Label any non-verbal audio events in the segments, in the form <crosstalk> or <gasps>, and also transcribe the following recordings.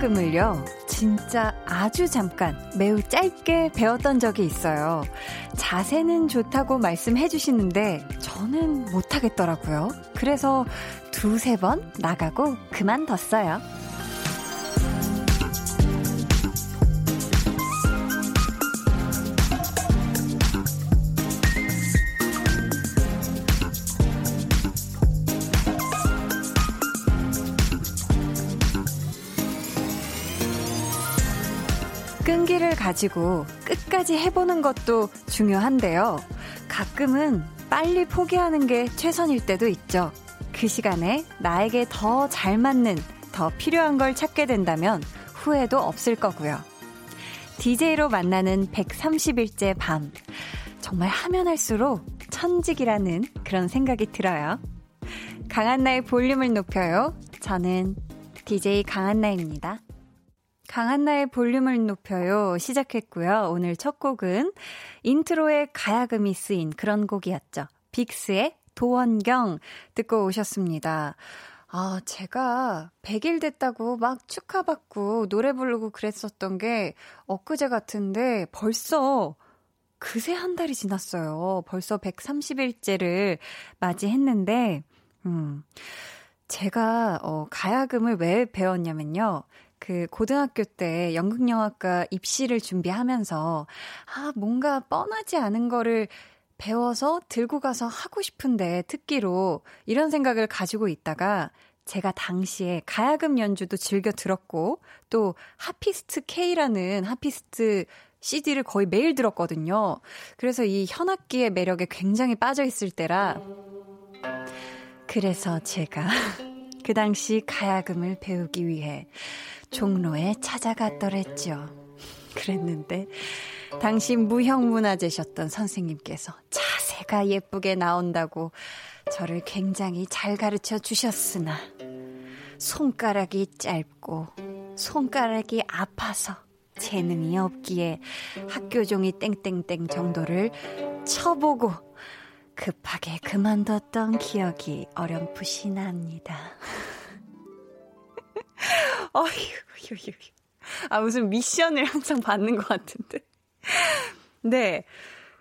가야금을요, 진짜 아주 잠깐, 매우 짧게 배웠던 적이 있어요. 자세는 좋다고 말씀해 주시는데, 저는 못하겠더라고요. 그래서 두세 번 나가고 그만뒀어요. 끈기를 가지고 끝까지 해보는 것도 중요한데요. 가끔은 빨리 포기하는 게 최선일 때도 있죠. 그 시간에 나에게 더 잘 맞는, 더 필요한 걸 찾게 된다면 후회도 없을 거고요. DJ로 만나는 130일째 밤. 정말 하면 할수록 천직이라는 그런 생각이 들어요. 강한나의 볼륨을 높여요. 저는 DJ 강한나입니다. 강한나의 볼륨을 높여요 시작했고요. 오늘 첫 곡은 인트로에 가야금이 쓰인 그런 곡이었죠. 빅스의 도원경 듣고 오셨습니다. 아, 제가 100일 됐다고 막 축하받고 노래 부르고 그랬었던 게 엊그제 같은데 벌써 그새 한 달이 지났어요. 벌써 130일째를 맞이했는데, 음, 제가, 어, 가야금을 왜 배웠냐면요. 그 고등학교 때 연극영화과 입시를 준비하면서 아, 뭔가 뻔하지 않은 거를 배워서 들고 가서 하고 싶은데 특기로 이런 생각을 가지고 있다가 제가 당시에 가야금 연주도 즐겨 들었고 또 하피스트 K라는 하피스트 CD를 거의 매일 들었거든요. 그래서 이 현악기의 매력에 굉장히 빠져 있을 때라 그래서 제가 <laughs> 그 당시 가야금을 배우기 위해 종로에 찾아갔더랬죠. 그랬는데 당시 무형문화재셨던 선생님께서 자세가 예쁘게 나온다고 저를 굉장히 잘 가르쳐 주셨으나 손가락이 짧고 손가락이 아파서 재능이 없기에 학교 종이 땡땡땡 정도를 쳐보고 급하게 그만뒀던 기억이 어렴풋이 납니다. <laughs> 어휴, 아, 무슨 미션을 항상 받는 것 같은데. <laughs> 네.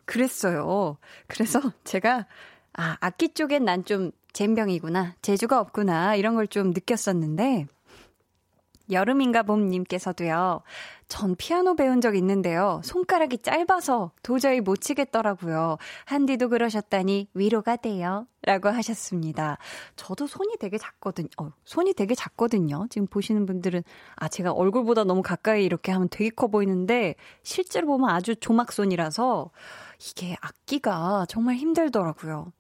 그랬어요. 그래서 제가, 아, 악기 쪽엔 난 좀 젬병이구나. 재주가 없구나. 이런 걸 좀 느꼈었는데, 여름인가 봄님께서도요. 전 피아노 배운 적 있는데요. 손가락이 짧아서 도저히 못 치겠더라고요. 한디도 그러셨다니 위로가 돼요. 라고 하셨습니다. 저도 손이 되게 작거든요. 어, 손이 되게 작거든요. 지금 보시는 분들은, 아, 제가 얼굴보다 너무 가까이 이렇게 하면 되게 커 보이는데, 실제로 보면 아주 조막손이라서, 이게 악기가 정말 힘들더라고요.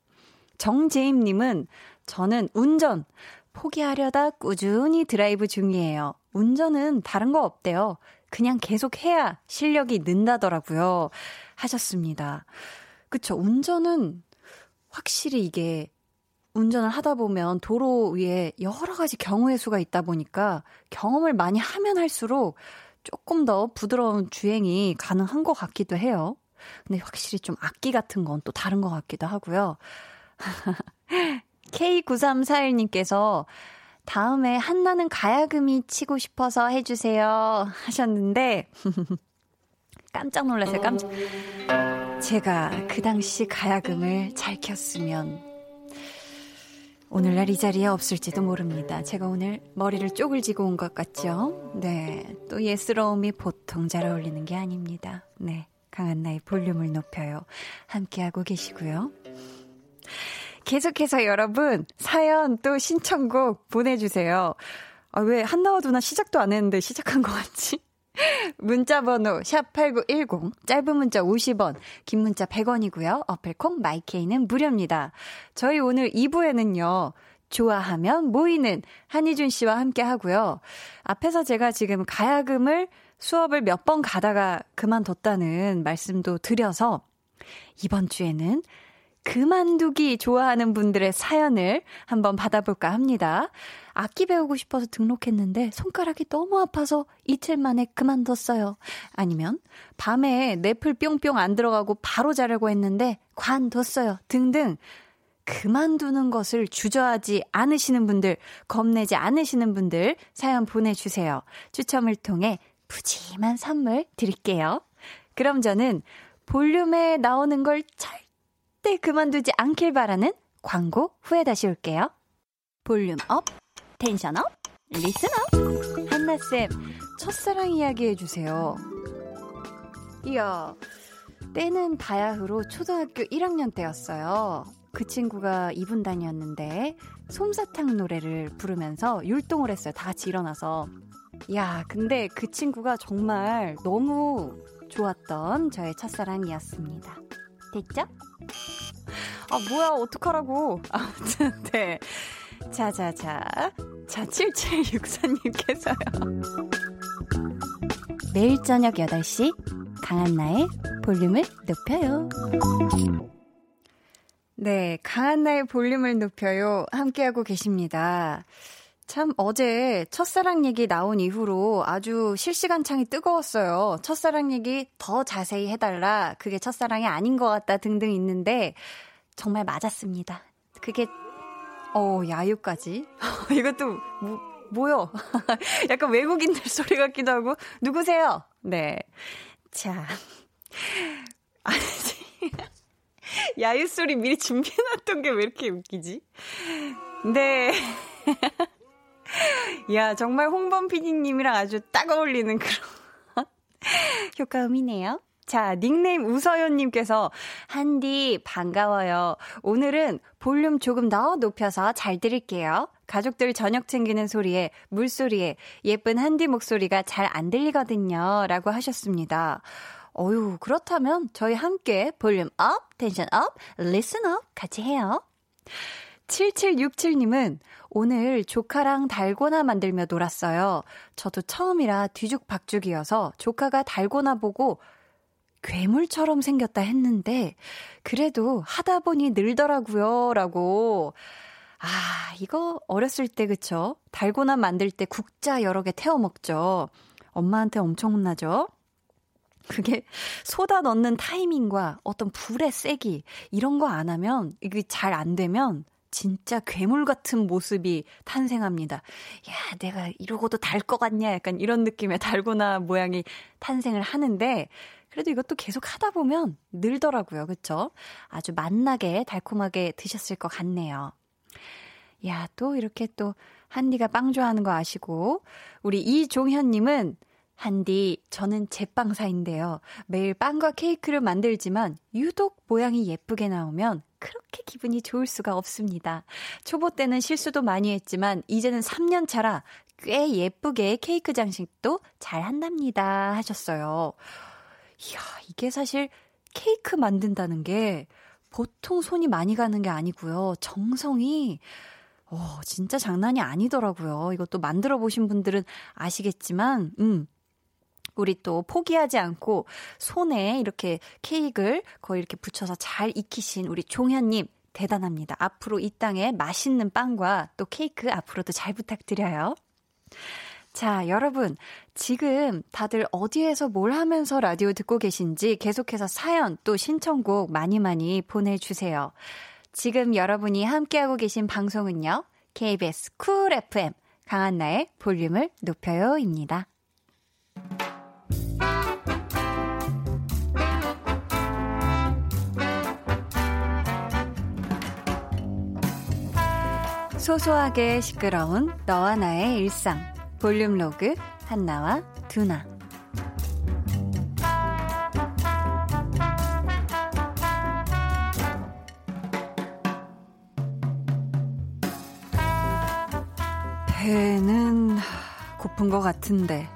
정재임님은, 저는 운전, 포기하려다 꾸준히 드라이브 중이에요. 운전은 다른 거 없대요. 그냥 계속 해야 실력이 는다더라고요. 하셨습니다. 그쵸. 운전은 확실히 이게 운전을 하다 보면 도로 위에 여러 가지 경우의 수가 있다 보니까 경험을 많이 하면 할수록 조금 더 부드러운 주행이 가능한 것 같기도 해요. 근데 확실히 좀 악기 같은 건 또 다른 것 같기도 하고요. <laughs> K9341님께서 다음에 한나는 가야금이 치고 싶어서 해주세요 하셨는데 <laughs> 깜짝 놀랐어요. 깜짝. 제가 그 당시 가야금을 잘 켰으면 오늘날 이 자리에 없을지도 모릅니다. 제가 오늘 머리를 쪼글지고 온 것 같죠? 네. 또 예스러움이 보통 잘 어울리는 게 아닙니다. 네. 강한 나의 볼륨을 높여요. 함께하고 계시고요. 계속해서 여러분 사연 또 신청곡 보내주세요. 아, 왜 한나와 누나 시작도 안 했는데 시작한 것 같지? 문자 번호 샵8910 짧은 문자 50원 긴 문자 100원이고요. 어플콩 마이케이는 무료입니다. 저희 오늘 2부에는요. 좋아하면 모이는 한희준 씨와 함께 하고요. 앞에서 제가 지금 가야금을 수업을 몇 번 가다가 그만뒀다는 말씀도 드려서 이번 주에는 그만두기 좋아하는 분들의 사연을 한번 받아볼까 합니다. 악기 배우고 싶어서 등록했는데 손가락이 너무 아파서 이틀 만에 그만뒀어요. 아니면 밤에 넷플 뿅뿅 안 들어가고 바로 자려고 했는데 관뒀어요. 등등. 그만두는 것을 주저하지 않으시는 분들, 겁내지 않으시는 분들 사연 보내주세요. 추첨을 통해 푸짐한 선물 드릴게요. 그럼 저는 볼륨에 나오는 걸 절대 그만두지 않길 바라는 광고 후에 다시 올게요. volume up, tension up, listen up. 한나쌤, 첫사랑 이야기 해주세요. 이야, 때는 바야흐로 초등학교 1학년 때였어요. 그 친구가 2분단이었는데 솜사탕 노래를 부르면서 율동을 했어요. 다 같이 일어나서. 야, 근데 그 친구가 정말 너무 좋았던 저의 첫사랑이었습니다. 됐죠? 아, 뭐야, 어떡하라고. 아무튼, <laughs> 네. 자, 자, 자. 자, 7764님께서요. <laughs> 매일 저녁 8시, 강한 나의 볼륨을 높여요. 네, 강한 나의 볼륨을 높여요. 함께하고 계십니다. 참, 어제 첫사랑 얘기 나온 이후로 아주 실시간 창이 뜨거웠어요. 첫사랑 얘기 더 자세히 해달라. 그게 첫사랑이 아닌 것 같다 등등 있는데, 정말 맞았습니다. 그게, 어, 야유까지. <laughs> 이것도, 뭐, 뭐요? <laughs> 약간 외국인들 소리 같기도 하고, 누구세요? 네. 자. <laughs> 아니, 야유 소리 미리 준비해놨던 게 왜 이렇게 웃기지? 네. <laughs> 야, 정말 홍범 PD님이랑 아주 딱 어울리는 그런 <laughs> 효과음이네요. 자, 닉네임 우서연님께서, 한디, 반가워요. 오늘은 볼륨 조금 더 높여서 잘 들을게요. 가족들 저녁 챙기는 소리에, 물소리에, 예쁜 한디 목소리가 잘 안 들리거든요. 라고 하셨습니다. 어유 그렇다면 저희 함께 volume up, tension up, listen up 같이 해요. 7767님은 오늘 조카랑 달고나 만들며 놀았어요. 저도 처음이라 뒤죽박죽이어서 조카가 달고나 보고 괴물처럼 생겼다 했는데, 그래도 하다 보니 늘더라고요. 라고. 아, 이거 어렸을 때, 그쵸? 달고나 만들 때 국자 여러 개 태워 먹죠. 엄마한테 엄청 혼나죠? 그게 소다 넣는 타이밍과 어떤 불의 세기, 이런 거 안 하면, 이게 잘 안 되면, 진짜 괴물 같은 모습이 탄생합니다. 야, 내가 이러고도 달 것 같냐? 약간 이런 느낌의 달고나 모양이 탄생을 하는데, 그래도 이것도 계속 하다 보면 늘더라고요. 그쵸? 아주 맛나게 달콤하게 드셨을 것 같네요. 야, 또 이렇게 또 한디가 빵 좋아하는 거 아시고, 우리 이종현님은 한디, 저는 제빵사인데요. 매일 빵과 케이크를 만들지만 유독 모양이 예쁘게 나오면 그렇게 기분이 좋을 수가 없습니다. 초보 때는 실수도 많이 했지만 이제는 3년 차라 꽤 예쁘게 케이크 장식도 잘 한답니다. 하셨어요. 이야, 이게 사실 케이크 만든다는 게 보통 손이 많이 가는 게 아니고요. 정성이 어, 진짜 장난이 아니더라고요. 이것도 만들어 보신 분들은 아시겠지만, 음, 우리 또 포기하지 않고 손에 이렇게 케이크를 거의 이렇게 붙여서 잘 익히신 우리 종현님 대단합니다. 앞으로 이 땅에 맛있는 빵과 또 케이크 앞으로도 잘 부탁드려요. 자, 여러분. 지금 다들 어디에서 뭘 하면서 라디오 듣고 계신지 계속해서 사연 또 신청곡 많이 많이 보내주세요. 지금 여러분이 함께하고 계신 방송은요. KBS 쿨 FM 강한나의 볼륨을 높여요입니다. 소소하게 시끄러운 너와 나의 일상. 볼륨 로그 한나와 두나. 배는 고픈 것 같은데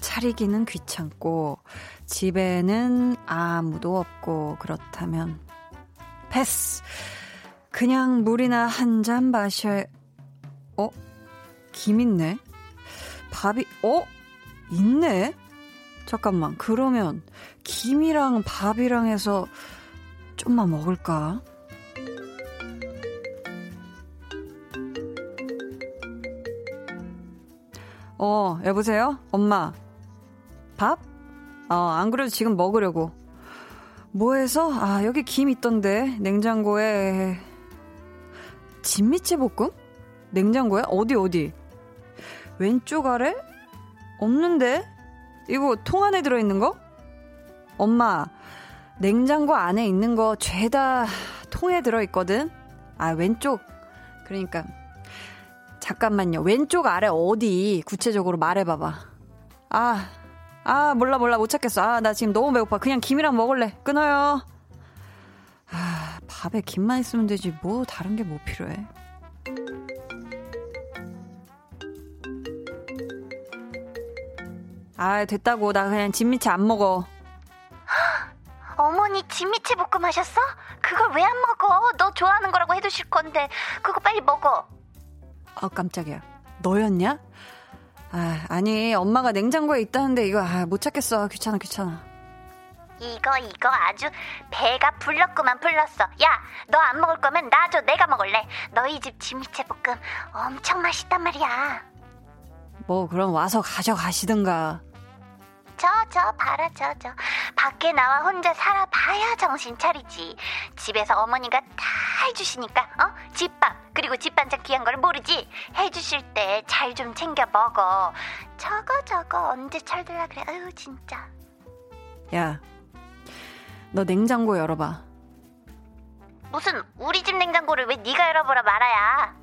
차리기는 귀찮고 집에는 아무도 없고 그렇다면 패스 그냥 물이나 한 잔 마셔. 어? 김 있네? 밥이, 어? 있네? 잠깐만, 그러면 김이랑 밥이랑 해서 좀만 먹을까? 어, 여보세요? 엄마. 밥? 어, 안 그래도 지금 먹으려고. 뭐 해서? 아, 여기 김 있던데. 냉장고에 진미채 볶음? 냉장고에? 어디, 어디? 왼쪽 아래? 없는데? 이거 통 안에 들어있는 거? 엄마, 냉장고 안에 있는 거 죄다 통에 들어있거든? 아, 왼쪽. 그러니까. 잠깐만요. 왼쪽 아래 어디 구체적으로 말해봐봐. 아, 아, 몰라, 몰라. 못 찾겠어. 아, 나 지금 너무 배고파. 그냥 김이랑 먹을래. 끊어요. 아, 밥에 김만 있으면 되지. 뭐, 다른 게 뭐 필요해. 아, 됐다고. 나 그냥 진미채 안 먹어. <gasps> 어머니 진미채 볶음 하셨어? 그걸 왜 안 먹어? 너 좋아하는 거라고 해두실 건데 그거 빨리 먹어. 아 깜짝이야. 너였냐? 아 아니 엄마가 냉장고에 있다는데 이거 아, 못 찾겠어. 귀찮아 귀찮아. 이거 이거 아주 배가 불렀구만 불렀어. 야 너 안 먹을 거면 나 줘 내가 먹을래. 너희 집 진미채 볶음 엄청 맛있단 말이야. 뭐 그럼 와서 가져가시든가. 저, 저, 봐라, 저, 저. 밖에 나와 혼자 살아봐야 정신 차리지. 집에서 어머니가 다 해주시니까, 어? 집밥, 그리고 집반찬 귀한 걸 모르지? 해주실 때 잘 좀 챙겨 먹어. 저거, 저거, 언제 철들라 그래. 아유, 진짜. 야, 너 냉장고 열어봐. 무슨, 우리 집 냉장고를 왜 네가 열어보라 말아야.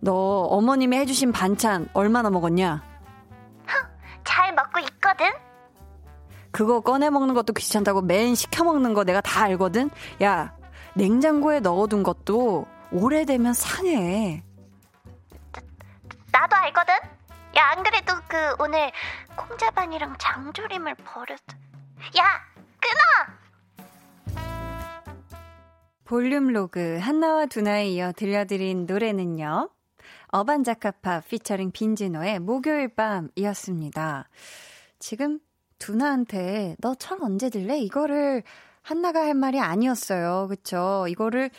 너 어머님이 해주신 반찬 얼마나 먹었냐? 잘 먹고 있거든? 그거 꺼내 먹는 것도 귀찮다고 맨 시켜 먹는 거 내가 다 알거든? 야, 냉장고에 넣어둔 것도 오래되면 상해. 나, 도 알거든? 야, 안 그래도 그 오늘 콩자반이랑 장조림을 버렸. 야, 끊어! volume log 한나와 두나에 이어 들려드린 노래는요. 어반자카파 피처링 빈지노의 목요일 밤이었습니다. 지금 두나한테 너 철 언제 들래? 이거를 한나가 할 말이 아니었어요. 그쵸? 이거를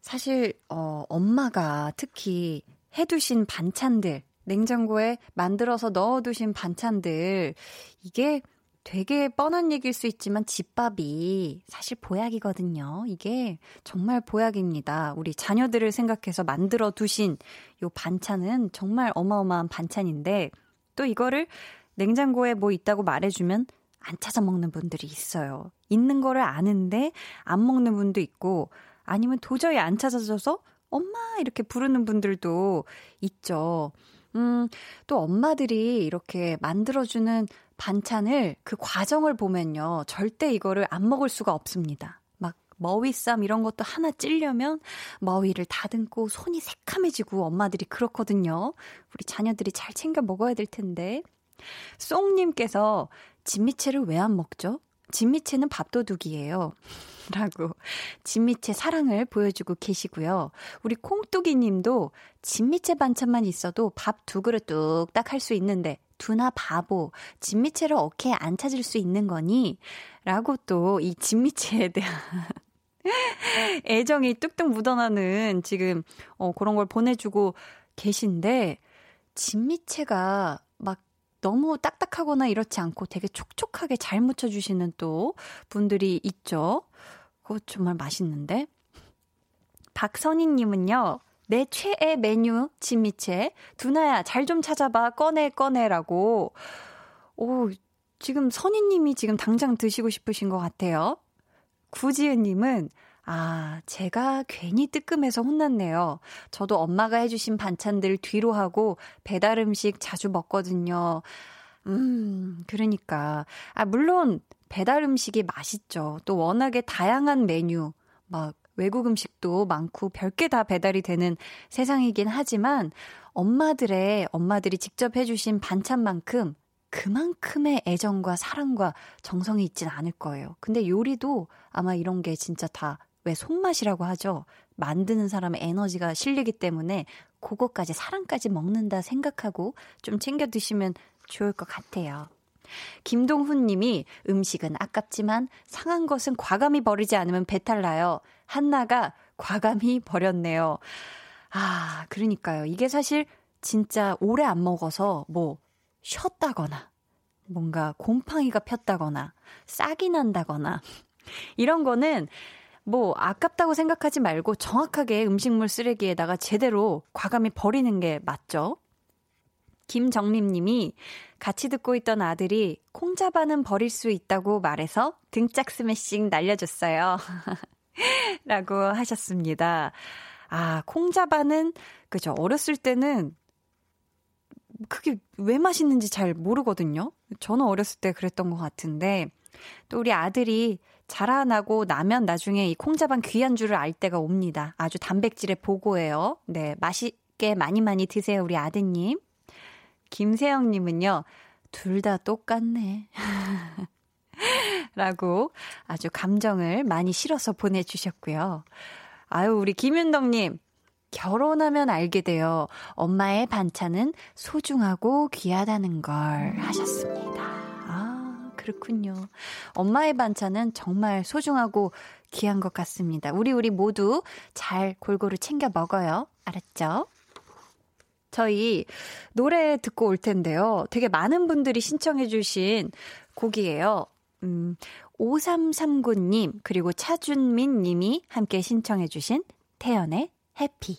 사실, 어, 엄마가 특히 해두신 반찬들, 냉장고에 만들어서 넣어두신 반찬들, 이게 되게 뻔한 얘기일 수 있지만 집밥이 사실 보약이거든요. 이게 정말 보약입니다. 우리 자녀들을 생각해서 만들어 두신 요 반찬은 정말 어마어마한 반찬인데 또 이거를 냉장고에 뭐 있다고 말해주면 안 찾아 먹는 분들이 있어요. 있는 거를 아는데 안 먹는 분도 있고 아니면 도저히 안 찾아져서 엄마 이렇게 부르는 분들도 있죠. 음, 또 엄마들이 이렇게 만들어주는 반찬을 그 과정을 보면요. 절대 이거를 안 먹을 수가 없습니다. 막 머위쌈 이런 것도 하나 찔려면 머위를 다듬고 손이 새카매지고 엄마들이 그렇거든요. 우리 자녀들이 잘 챙겨 먹어야 될 텐데. 쏭님께서 진미채를 왜 안 먹죠? 진미채는 밥도둑이에요. <laughs> 라고 진미채 사랑을 보여주고 계시고요. 우리 콩뚜기 님도 진미채 반찬만 있어도 밥 두 그릇 뚝딱 할 수 있는데 두나 바보 진미채를 어깨에 안 찾을 수 있는 거니? 라고 또 이 진미채에 대한 <laughs> 애정이 뚝뚝 묻어나는 지금 어 그런 걸 보내주고 계신데 진미채가 막 너무 딱딱하거나 이렇지 않고 되게 촉촉하게 잘 묻혀주시는 또 분들이 있죠. 그거 정말 맛있는데. 박선희님은요, 내 최애 메뉴 진미채. 두나야, 잘 좀 찾아봐. 꺼내, 꺼내라고. 오, 지금 선희님이 지금 당장 드시고 싶으신 것 같아요. 구지은님은, 아, 제가 괜히 뜨끔해서 혼났네요. 저도 엄마가 해주신 반찬들 뒤로 하고 배달 음식 자주 먹거든요. 음, 그러니까. 아, 물론 배달 음식이 맛있죠. 또 워낙에 다양한 메뉴, 막 외국 음식도 많고 별게 다 배달이 되는 세상이긴 하지만 엄마들의, 엄마들이 직접 해주신 반찬만큼 그만큼의 애정과 사랑과 정성이 있진 않을 거예요. 근데 요리도 아마 이런 게 진짜 다 왜 손맛이라고 하죠. 만드는 사람의 에너지가 실리기 때문에 그거까지 사랑까지 먹는다 생각하고 좀 챙겨 드시면 좋을 것 같아요. 김동훈 님이 음식은 아깝지만 상한 것은 과감히 버리지 않으면 배탈 나요. 한나가 과감히 버렸네요. 아, 그러니까요. 이게 사실 진짜 오래 안 먹어서 뭐 쉬었다거나 뭔가 곰팡이가 폈다거나 싹이 난다거나 이런 거는 뭐 아깝다고 생각하지 말고 정확하게 음식물 쓰레기에다가 제대로 과감히 버리는 게 맞죠. 김정림 님이 같이 듣고 있던 아들이 콩자반은 버릴 수 있다고 말해서 등짝 스매싱 날려줬어요. <laughs> 라고 하셨습니다. 아, 콩자반은, 그죠. 어렸을 때는 그게 왜 맛있는지 잘 모르거든요. 저는 어렸을 때 그랬던 것 같은데, 또 우리 아들이 자라나고 나면 나중에 이 콩자반 귀한 줄을 알 때가 옵니다. 아주 단백질의 보고예요. 네, 맛있게 많이 많이 드세요, 우리 아드님. 김세영님은요, 둘 다 똑같네. <laughs> 라고 아주 감정을 많이 실어서 보내주셨고요. 아유, 우리 김윤덕님, 결혼하면 알게 돼요. 엄마의 반찬은 소중하고 귀하다는 걸 하셨습니다. 아, 그렇군요. 엄마의 반찬은 정말 소중하고 귀한 것 같습니다. 우리, 우리 모두 잘 골고루 챙겨 먹어요. 알았죠? 저희 노래 듣고 올 텐데요. 되게 많은 분들이 신청해주신 곡이에요. 음, 5339님, 그리고 차준민 님이 함께 신청해주신 태연의 해피.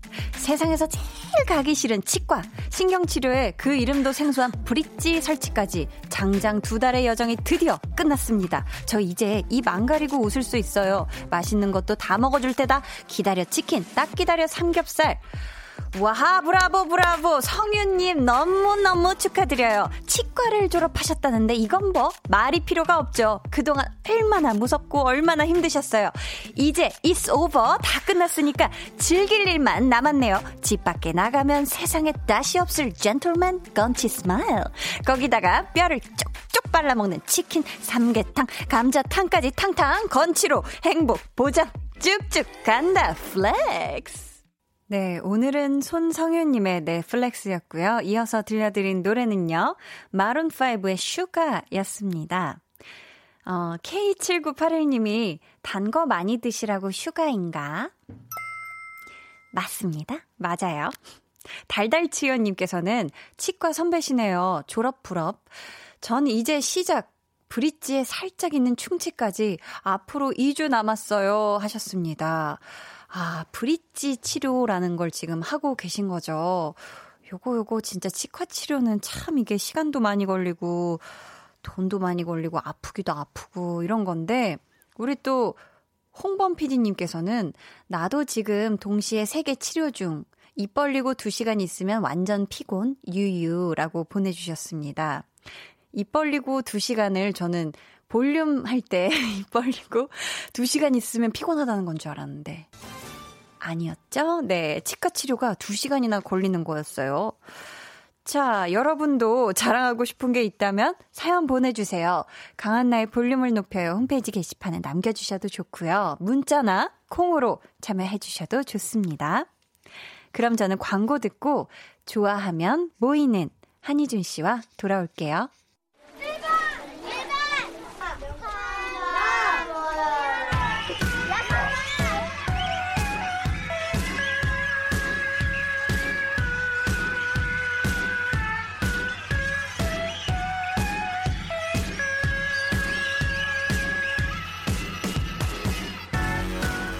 세상에서 제일 가기 싫은 치과, 신경치료에 그 이름도 생소한 브릿지 설치까지 장장 두 달의 여정이 드디어 끝났습니다. 저 이제 입 안 가리고 웃을 수 있어요. 맛있는 것도 다 먹어줄 테다. 기다려 치킨, 딱 기다려 삼겹살. 와하, 브라보, 브라보. 성윤님, 너무너무 축하드려요. 치과를 졸업하셨다는데 이건 뭐? 말이 필요가 없죠. 그동안 얼마나 무섭고 얼마나 힘드셨어요. 이제 it's over. 다 끝났으니까 즐길 일만 남았네요. 집 밖에 나가면 세상에 다시 없을 젠틀맨 건치 smile. 거기다가 뼈를 쪽쪽 빨라먹는 치킨, 삼계탕, 감자탕까지 탕탕 건치로 행복 보장 쭉쭉 간다. flex. 네, 오늘은 손성윤님의 넷플렉스였고요. 이어서 들려드린 노래는요, 마룬5의 Sugar였습니다. 어, K7981님이 단 거 많이 드시라고 슈가인가? 맞습니다. 맞아요. 달달치요님께서는 치과 선배시네요. 졸업 부럽. 전 이제 시작. 브릿지에 살짝 있는 충치까지 앞으로 2주 남았어요. 하셨습니다. 아, 브릿지 치료라는 걸 지금 하고 계신 거죠. 요거, 요거 진짜 치과 치료는 참 이게 시간도 많이 걸리고, 돈도 많이 걸리고, 아프기도 아프고, 이런 건데, 우리 또, 홍범 PD님께서는, 나도 지금 동시에 세 개 치료 중, 입 벌리고 2시간 있으면 완전 피곤, 유유라고 보내주셨습니다. 입 벌리고 2시간을 저는 볼륨 할 때 <laughs> 입 벌리고 2시간 있으면 피곤하다는 건 줄 알았는데. 아니었죠? 네. 치과 치료가 2시간이나 걸리는 거였어요. 자, 여러분도 자랑하고 싶은 게 있다면 사연 보내주세요. 강한나의 볼륨을 높여요. 홈페이지 게시판에 남겨주셔도 좋고요. 문자나 콩으로 참여해주셔도 좋습니다. 그럼 저는 광고 듣고 좋아하면 모이는 한희준 씨와 돌아올게요. 아, 아,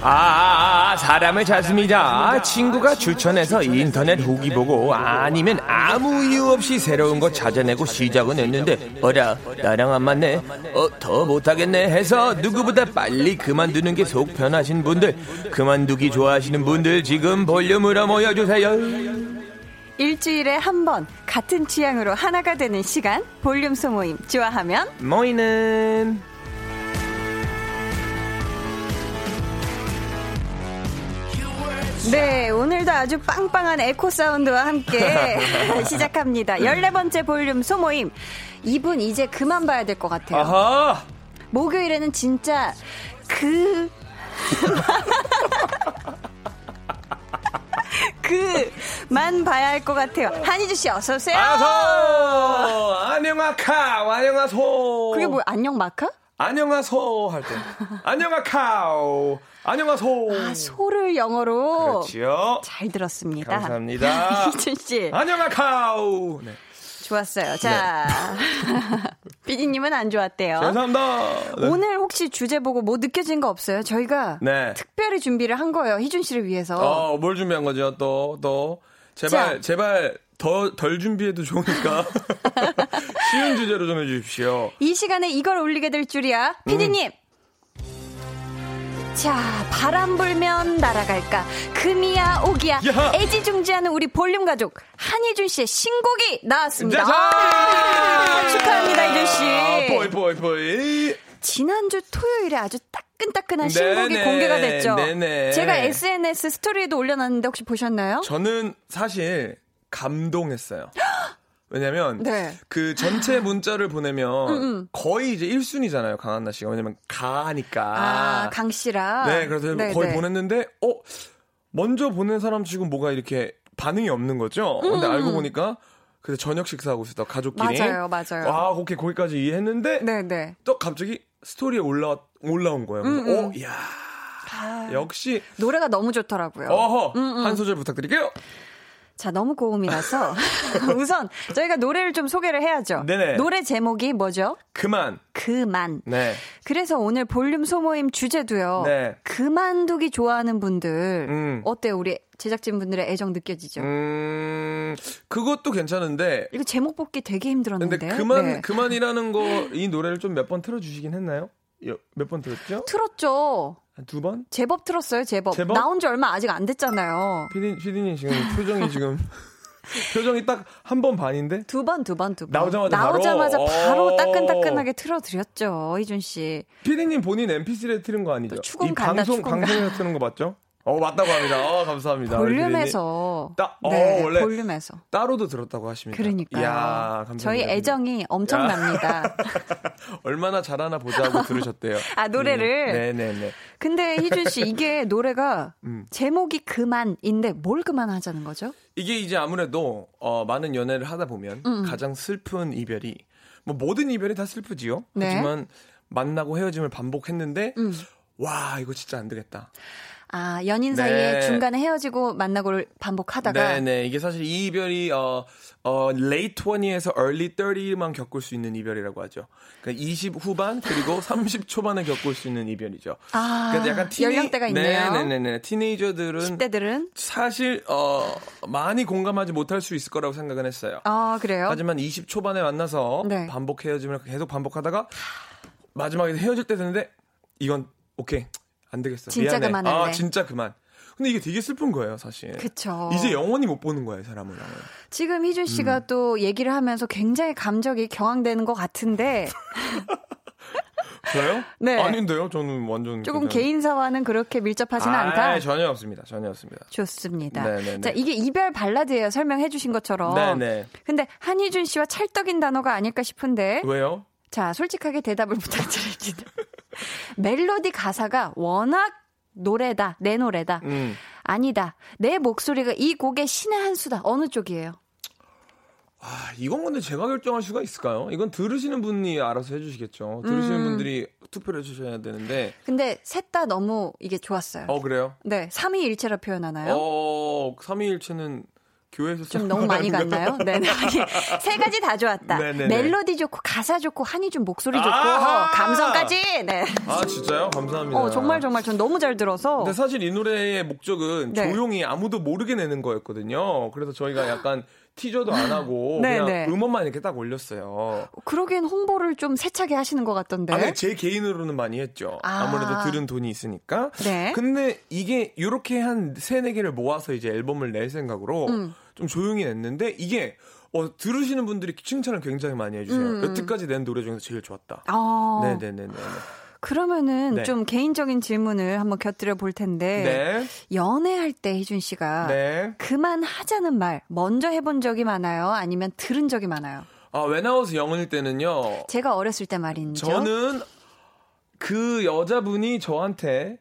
아, 사람을 찾습니다. 친구가 추천해서 인터넷 후기 보고 아니면 아무 이유 없이 새로운 거 찾아내고 시작은 했는데 어라 나랑 안 맞네. 어, 더 못하겠네 해서 누구보다 빨리 그만두는 게 속 편하신 분들 그만두기 좋아하시는 분들 지금 볼륨으로 모여주세요. 일주일에 한 번 같은 취향으로 하나가 되는 시간 볼륨 소모임 좋아하면 모이는 네, 오늘도 아주 빵빵한 에코 사운드와 함께 <laughs> 시작합니다. 14번째 볼륨 소모임. 이분 이제 그만 봐야 될 것 같아요. 아하 목요일에는 진짜 그 <laughs> 그만 봐야 할 것 같아요. 한희주 씨 어서 오세요. 아소 안녕하카 안녕하소 그게 뭐 안녕 마카? 안녕하소 할 때 안녕하카오 안녕하소 아, 소를 영어로 그렇지요 잘 들었습니다. 감사합니다. <laughs> 희준 씨 안녕하카오 네. 좋았어요. 자, <laughs> 피디님은 안 좋았대요. 감사합니다 네. 오늘 혹시 주제 보고 뭐 느껴진 거 없어요? 저희가 네. 특별히 준비를 한 거예요. 희준 씨를 위해서. 어, 뭘 준비한 거죠? 또, 또. 제발, 자. 제발, 더, 덜 준비해도 좋으니까. <laughs> 쉬운 주제로 좀 해주십시오. 이 시간에 이걸 올리게 될 줄이야. 피디님. 자, 바람 불면 날아갈까. 금이야, 오기야. 야. 애지중지하는 우리 볼륨 가족. 한희준 씨의 신곡이 나왔습니다. 아, 축하합니다, 희준 씨. 보이, 보이, 보이. 지난주 토요일에 아주 따끈따끈한 신곡이 네네, 공개가 됐죠. 네네. 제가 SNS 스토리에도 올려놨는데 혹시 보셨나요? 저는 사실 감동했어요. <gasps> 왜냐면 네. 그 전체 문자를 보내면 거의 이제 1순위잖아요. 강한나 씨가. 왜냐면 가니까. 아, 강 씨랑. 네, 그래서 네, 거의 네. 보냈는데, 어, 먼저 보낸 사람 치고 뭐가 이렇게 반응이 없는 거죠? 근데 알고 보니까, 그래서 저녁 식사하고 있었다, 가족끼리. 맞아요, 맞아요. 아, 오케이, 거기까지 이해했는데, 네, 네. 또 갑자기 스토리에 올라, 올라온 거예요. 음, 어, 이야. 역시, 노래가 너무 좋더라고요. 어허! 한 소절 부탁드릴게요. 자, 너무 고음이라서 <laughs> 우선 저희가 노래를 좀 소개를 해야죠. 네네. 노래 제목이 뭐죠? 그만. 그만. 네. 그래서 오늘 볼륨 소모임 주제도요. 네. 그만두기 좋아하는 분들 음. 어때요? 우리 제작진 분들의 애정 느껴지죠? 음, 그것도 괜찮은데, 이거 제목 뽑기 되게 힘들었는데. 근데 그만, 네. 그만이라는 거, 이 노래를 좀 몇 번 틀어 주시긴 했나요? 몇 번 들었죠? 틀었죠. 한두 번? 제법 틀었어요, 제법. 제법? 나온 지 얼마 아직 안 됐잖아요. 피디, 피디님 지금 표정이 지금 <laughs> 표정이 딱 한 번 반인데 두 번, 두 번, 두 번. 나오자마자 나오자마자 바로? 바로 오. 따끈따끈하게 틀어드렸죠, 이준 씨. 피디님 본인 MP3에 틀은 거 아니죠? 또 추궁 이 간다, 방송 추궁 방송에서 틀은 거 맞죠? 어 맞다고 합니다. 어 감사합니다. 볼륨에서. 따- 어, 네, 원래 볼륨에서. 따로도 들었다고 하십니다. 그러니까요. 이야, 감사합니다. 저희 애정이 엄청납니다. <laughs> 얼마나 잘하나 보자고 들으셨대요. <laughs> 아, 노래를? 네네네. 근데 희준 씨, 이게 노래가 <laughs> 음. 제목이 그만인데 뭘 그만하자는 거죠? 이게 이제 아무래도 어, 많은 연애를 하다 보면 음. 가장 슬픈 이별이 뭐 모든 이별이 다 슬프지요. 네. 하지만 만나고 헤어짐을 반복했는데 음. 와 이거 진짜 안 되겠다. 아, 연인 사이에 네. 중간에 헤어지고 만나고를 반복하다가. 네 네 이게 사실 이 이별이 어, 어 late 20에서 early 30만 겪을 수 있는 이별이라고 하죠. 그러니까 20 후반 그리고 <laughs> 30 초반에 겪을 수 있는 이별이죠. 아, 그러니까 약간 티네- 연령대가 있네요. 네 네 네 티네이저들은 10대들은? 사실 어 많이 공감하지 못할 수 있을 거라고 생각은 했어요. 아, 그래요? 하지만 20 초반에 만나서 네. 반복 헤어짐을 계속 반복하다가 마지막에 헤어질 때 됐는데 이건 오케이 안 되겠어. 진짜 미안해. 그만할래. 아 진짜 그만. 근데 이게 되게 슬픈 거예요, 사실. 그쵸. 이제 영원히 못 보는 거예요, 사람을. 지금 희준 씨가 음. 또 얘기를 하면서 굉장히 감정이 경황되는 것 같은데 <laughs> 저요? 네. 아닌데요, 저는 완전 조금 그냥- 개인사와는 그렇게 밀접하지는 아, 않다. 전혀 없습니다, 전혀 없습니다. 좋습니다. 네네네. 자, 이게 이별 발라드예요. 설명해 주신 것처럼. 네네. 근데 한희준 씨와 찰떡인 단어가 아닐까 싶은데. 왜요? 자, 솔직하게 대답을 <laughs> 부탁드립니다. 멜로디 가사가 워낙 노래다, 내 노래다. 음. 아니다. 내 목소리가 이 곡의 신의 한 수다. 어느 쪽이에요? 아, 이건 근데 제가 결정할 수가 있을까요? 이건 들으시는 분이 알아서 해주시겠죠. 들으시는 음. 분들이 투표를 해주셔야 되는데. 근데 셋 다 너무 이게 좋았어요. 어, 그래요? 네, 삼위일체라 표현하나요? 어, 삼위일체는 교회에서 좀 너무 많이 갔나요? 네, 네. 세 가지 다 좋았다. 네네네. 멜로디 좋고 가사 좋고 한이준 목소리 좋고 아하! 감성까지. 네. 아 진짜요? 감사합니다. 어, 정말 정말 전 너무 잘 들어서. 근데 사실 이 노래의 목적은 네. 조용히 아무도 모르게 내는 거였거든요. 그래서 저희가 약간 티저도 안 하고 <laughs> 네, 그냥 네. 음원만 이렇게 딱 올렸어요. 그러기엔 홍보를 좀 세차게 하시는 것 같던데. 아니, 제 개인으로는 많이 했죠. 아. 무래도 들은 돈이 있으니까. 네. 근데 이게 이렇게 한 세네 개를 모아서 이제 앨범을 낼 생각으로 음. 좀 조용히 냈는데 이게 어, 들으시는 분들이 칭찬을 굉장히 많이 해주세요. 음. 여태까지 낸 노래 중에서 제일 좋았다. 아. 네네네네. 그러면은 네. 좀 개인적인 질문을 한번 곁들여 볼 텐데 네. 연애할 때 희준 씨가 네. 그만하자는 말 먼저 해본 적이 많아요? 아니면 들은 적이 많아요? 아, 웬아웃 영일 때는요. 제가 어렸을 때 말인죠. 저는 그 여자분이 저한테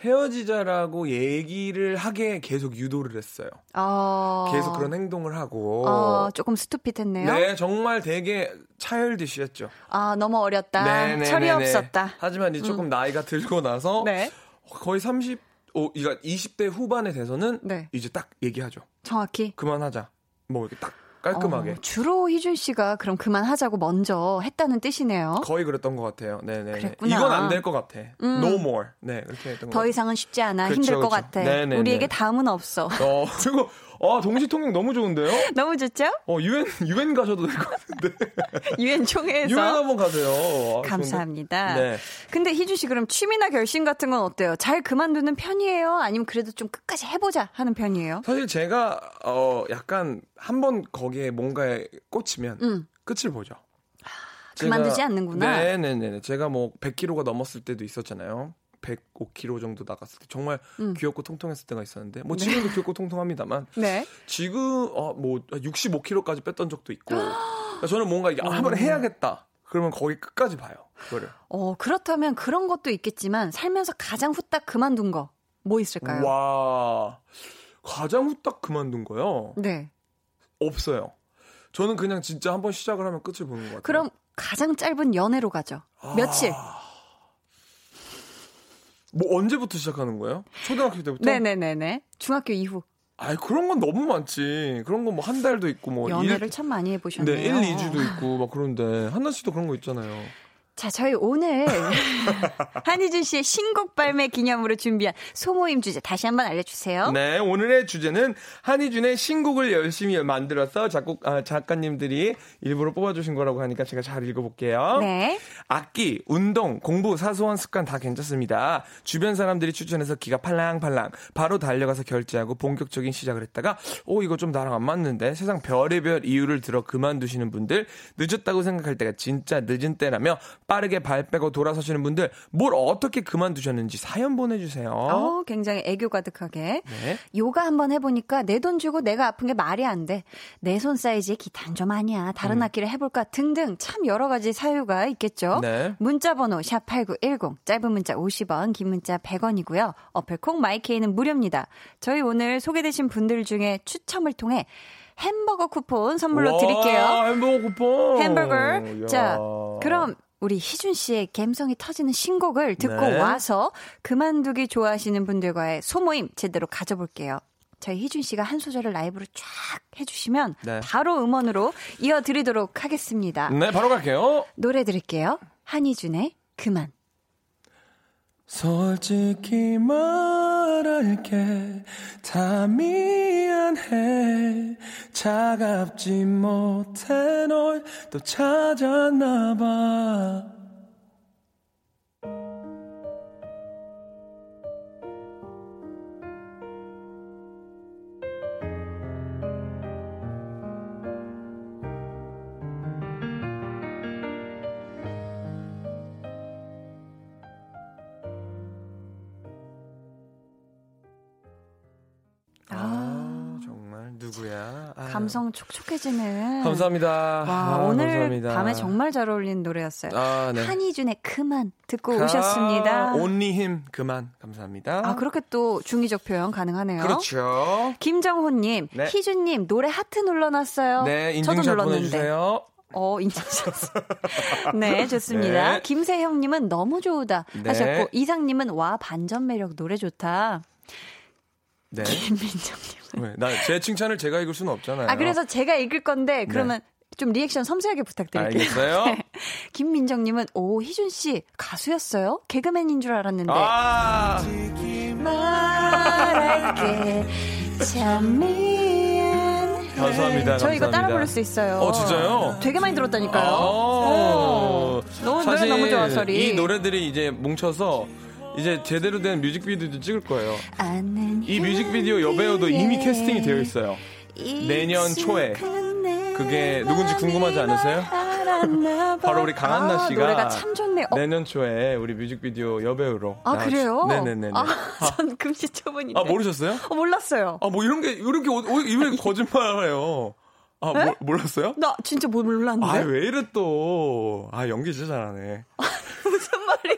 헤어지자라고 얘기를 하게 계속 유도를 했어요. 어... 계속 그런 행동을 하고. 어, 조금 스투핏했네요. 네, 정말 되게 차일드시했죠. 아, 너무 어렸다. 네네네네. 철이 없었다. 하지만 이제 조금 음. 나이가 들고 나서 네. 거의 30, 오, 이가 20대 후반에 돼서는 네. 이제 딱 얘기하죠. 정확히. 그만하자. 뭐 이렇게 딱 깔끔하게. 어, 주로 희준 씨가 그럼 그만하자고 먼저 했다는 뜻이네요. 거의 그랬던 것 같아요. 네네. 그랬구나. 이건 안 될 것 같아. 음. No more. 네, 그렇게 했던 더 이상은 쉽지 않아. 그렇죠, 힘들 그렇죠. 것 같아. 네네네. 우리에게 다음은 없어. 어, <laughs> 그리고 아, 동시통역 너무 좋은데요? <laughs> 너무 좋죠? 어, 유엔, 유엔 가셔도 될 것 같은데. <laughs> 유엔 총회에서. 유엔 한번 가세요. 아, 감사합니다. 네. 근데 희주 씨 그럼 취미나 결심 같은 건 어때요? 잘 그만두는 편이에요? 아니면 그래도 좀 끝까지 해보자 하는 편이에요? 사실 제가, 어, 약간 한 번 거기에 뭔가에 꽂히면 음. 끝을 보죠. 아, 그만두지 않는구나. 네네네. 제가 뭐 100kg가 넘었을 때도 있었잖아요. 105kg 정도 나갔을 때 정말 음. 귀엽고 통통했을 때가 있었는데 뭐 네. 지금도 네. 귀엽고 통통합니다만 <laughs> 네. 지금 어 뭐 65kg까지 뺐던 적도 있고 <gasps> 그러니까 저는 뭔가 이게 아, 한번 해야겠다. 그러면 거기 끝까지 봐요. 그거를. 어 그렇다면 그런 것도 있겠지만 살면서 가장 후딱 그만둔 거 뭐 있을까요? 와 가장 후딱 그만둔 거요? 네. 없어요. 저는 그냥 진짜 한번 시작을 하면 끝을 보는 것 같아요. 그럼 가장 짧은 연애로 가죠. 며칠? 아... 뭐 언제부터 시작하는 거예요? 초등학교 때부터? 네네네네. 중학교 이후. 아이 그런 건 너무 많지. 그런 건 뭐 한 달도 있고 뭐 연애를 일, 참 많이 해보셨네요. 네, 1, 2주도 있고 막 그런데 한나 씨도 그런 거 있잖아요. 자, 저희 오늘 <laughs> 한희준 씨의 신곡 발매 기념으로 준비한 소모임 주제 다시 한번 알려주세요. 네, 오늘의 주제는 한희준의 신곡을 열심히 만들어서 작곡 아, 작가님들이 일부러 뽑아주신 거라고 하니까 제가 잘 읽어볼게요. 네. 악기, 운동, 공부, 사소한 습관 다 괜찮습니다. 주변 사람들이 추천해서 기가 팔랑팔랑 바로 달려가서 결제하고 본격적인 시작을 했다가 오 이거 좀 나랑 안 맞는데 세상 별의별 이유를 들어 그만두시는 분들 늦었다고 생각할 때가 진짜 늦은 때라며 빠르게 발 빼고 돌아서시는 분들 뭘 어떻게 그만두셨는지 사연 보내주세요. 어, 굉장히 애교 가득하게. 네. 요가 한번 해보니까 내 돈 주고 내가 아픈 게 말이 안 돼. 내 손 사이즈의 기탄 좀 아니야. 다른 음. 악기를 해볼까 등등 참 여러 가지 사유가 있겠죠. 네. 문자 번호 샵8910 짧은 문자 50원 긴 문자 100원이고요. 어플콩 마이케이는 무료입니다. 저희 오늘 소개되신 분들 중에 추첨을 통해 햄버거 쿠폰 선물로 드릴게요. 햄버거 쿠폰. 햄버거. 야. 자, 그럼 우리 희준 씨의 감성이 터지는 신곡을 듣고 네. 와서 그만두기 좋아하시는 분들과의 소모임 제대로 가져볼게요. 저희 희준 씨가 한 소절을 라이브로 쫙 해주시면 네. 바로 음원으로 이어드리도록 하겠습니다. 네, 바로 갈게요. 노래 들을게요. 한희준의 그만. 솔직히 말할게. 다 미안해. 차갑지 못해 널 또 찾았나 봐 감성 촉촉해지는. 감사합니다. 와, 아, 오늘 감사합니다. 밤에 정말 잘 어울리는 노래였어요. 아, 네. 한희준의 그만 듣고 아, 오셨습니다. 온리 힘 그만 감사합니다. 아 그렇게 또 중의적 표현 가능하네요. 그렇죠. 김정호님, 네. 희준님 노래 하트 눌러놨어요. 네, 인증샷 저도 눌렀는데. 보내주세요. 어, 인증샷. <laughs> 네, 좋습니다. 네. 김세형님은 너무 좋다 네. 하셨고, 이상님은 와, 반전 매력 노래 좋다. 네. <laughs> 김민정님. 왜? 나제 칭찬을 제가 읽을 수는 없잖아요. 아, 그래서 제가 읽을 건데, 그러면 좀 리액션 섬세하게 부탁드릴게요. 알겠어요? <laughs> 김민정님은, 오, 희준 씨, 가수였어요? 개그맨인 줄 알았는데. 아, 말할게, 참 미안해. 감사합니다, 저 이거 따라. 부를 수 있어요. 어, 진짜요? 되게 많이 들었다니까요. 아, 어. 너무, 노래 너무 좋아, 소리. 이 노래들이 이제 뭉쳐서 이제 제대로 된 뮤직비디오도 찍을 거예요. 이 뮤직비디오 여배우도 이미 캐스팅이 되어 있어요. 내년 초에. 그게 누군지 궁금하지 않으세요? 바로 우리 강한나 아, 씨가 노래가 참 좋네. 어, 내년 초에 우리 뮤직비디오 여배우로 아, 나와주- 그래요? 네네네네. 아, 전 금시초문인데. 아 모르셨어요? 어, 몰랐어요. 아 뭐 이런 게 이렇게 어- 어, 왜 거짓말해요? 아 네? 모- 몰랐어요? 나 진짜 뭐 몰랐는데. 아 왜 이래 또? 아 연기 진짜 잘하네. <laughs> 무슨 말이야.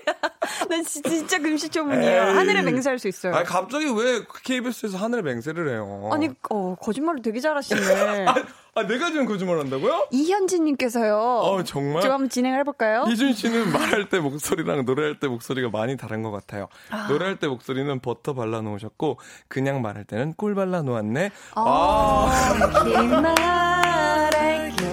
난 지- 진짜 금시초문이에요. 에이. 하늘에 맹세할 수 있어요. 아 갑자기 왜 KBS에서 하늘에 맹세를 해요? 아니, 어, 거짓말을 되게 잘하시네. <laughs> 아, 아, 내가 지금 거짓말 한다고요? 이현진님께서요. 어, 정말? 좀 한번 진행해볼까요? 희준 씨는 말할 때 목소리랑 노래할 때 목소리가 많이 다른 것 같아요. 노래할 때 목소리는 버터 발라놓으셨고 그냥 말할 때는 꿀 발라놓았네. 아, 길 말할게.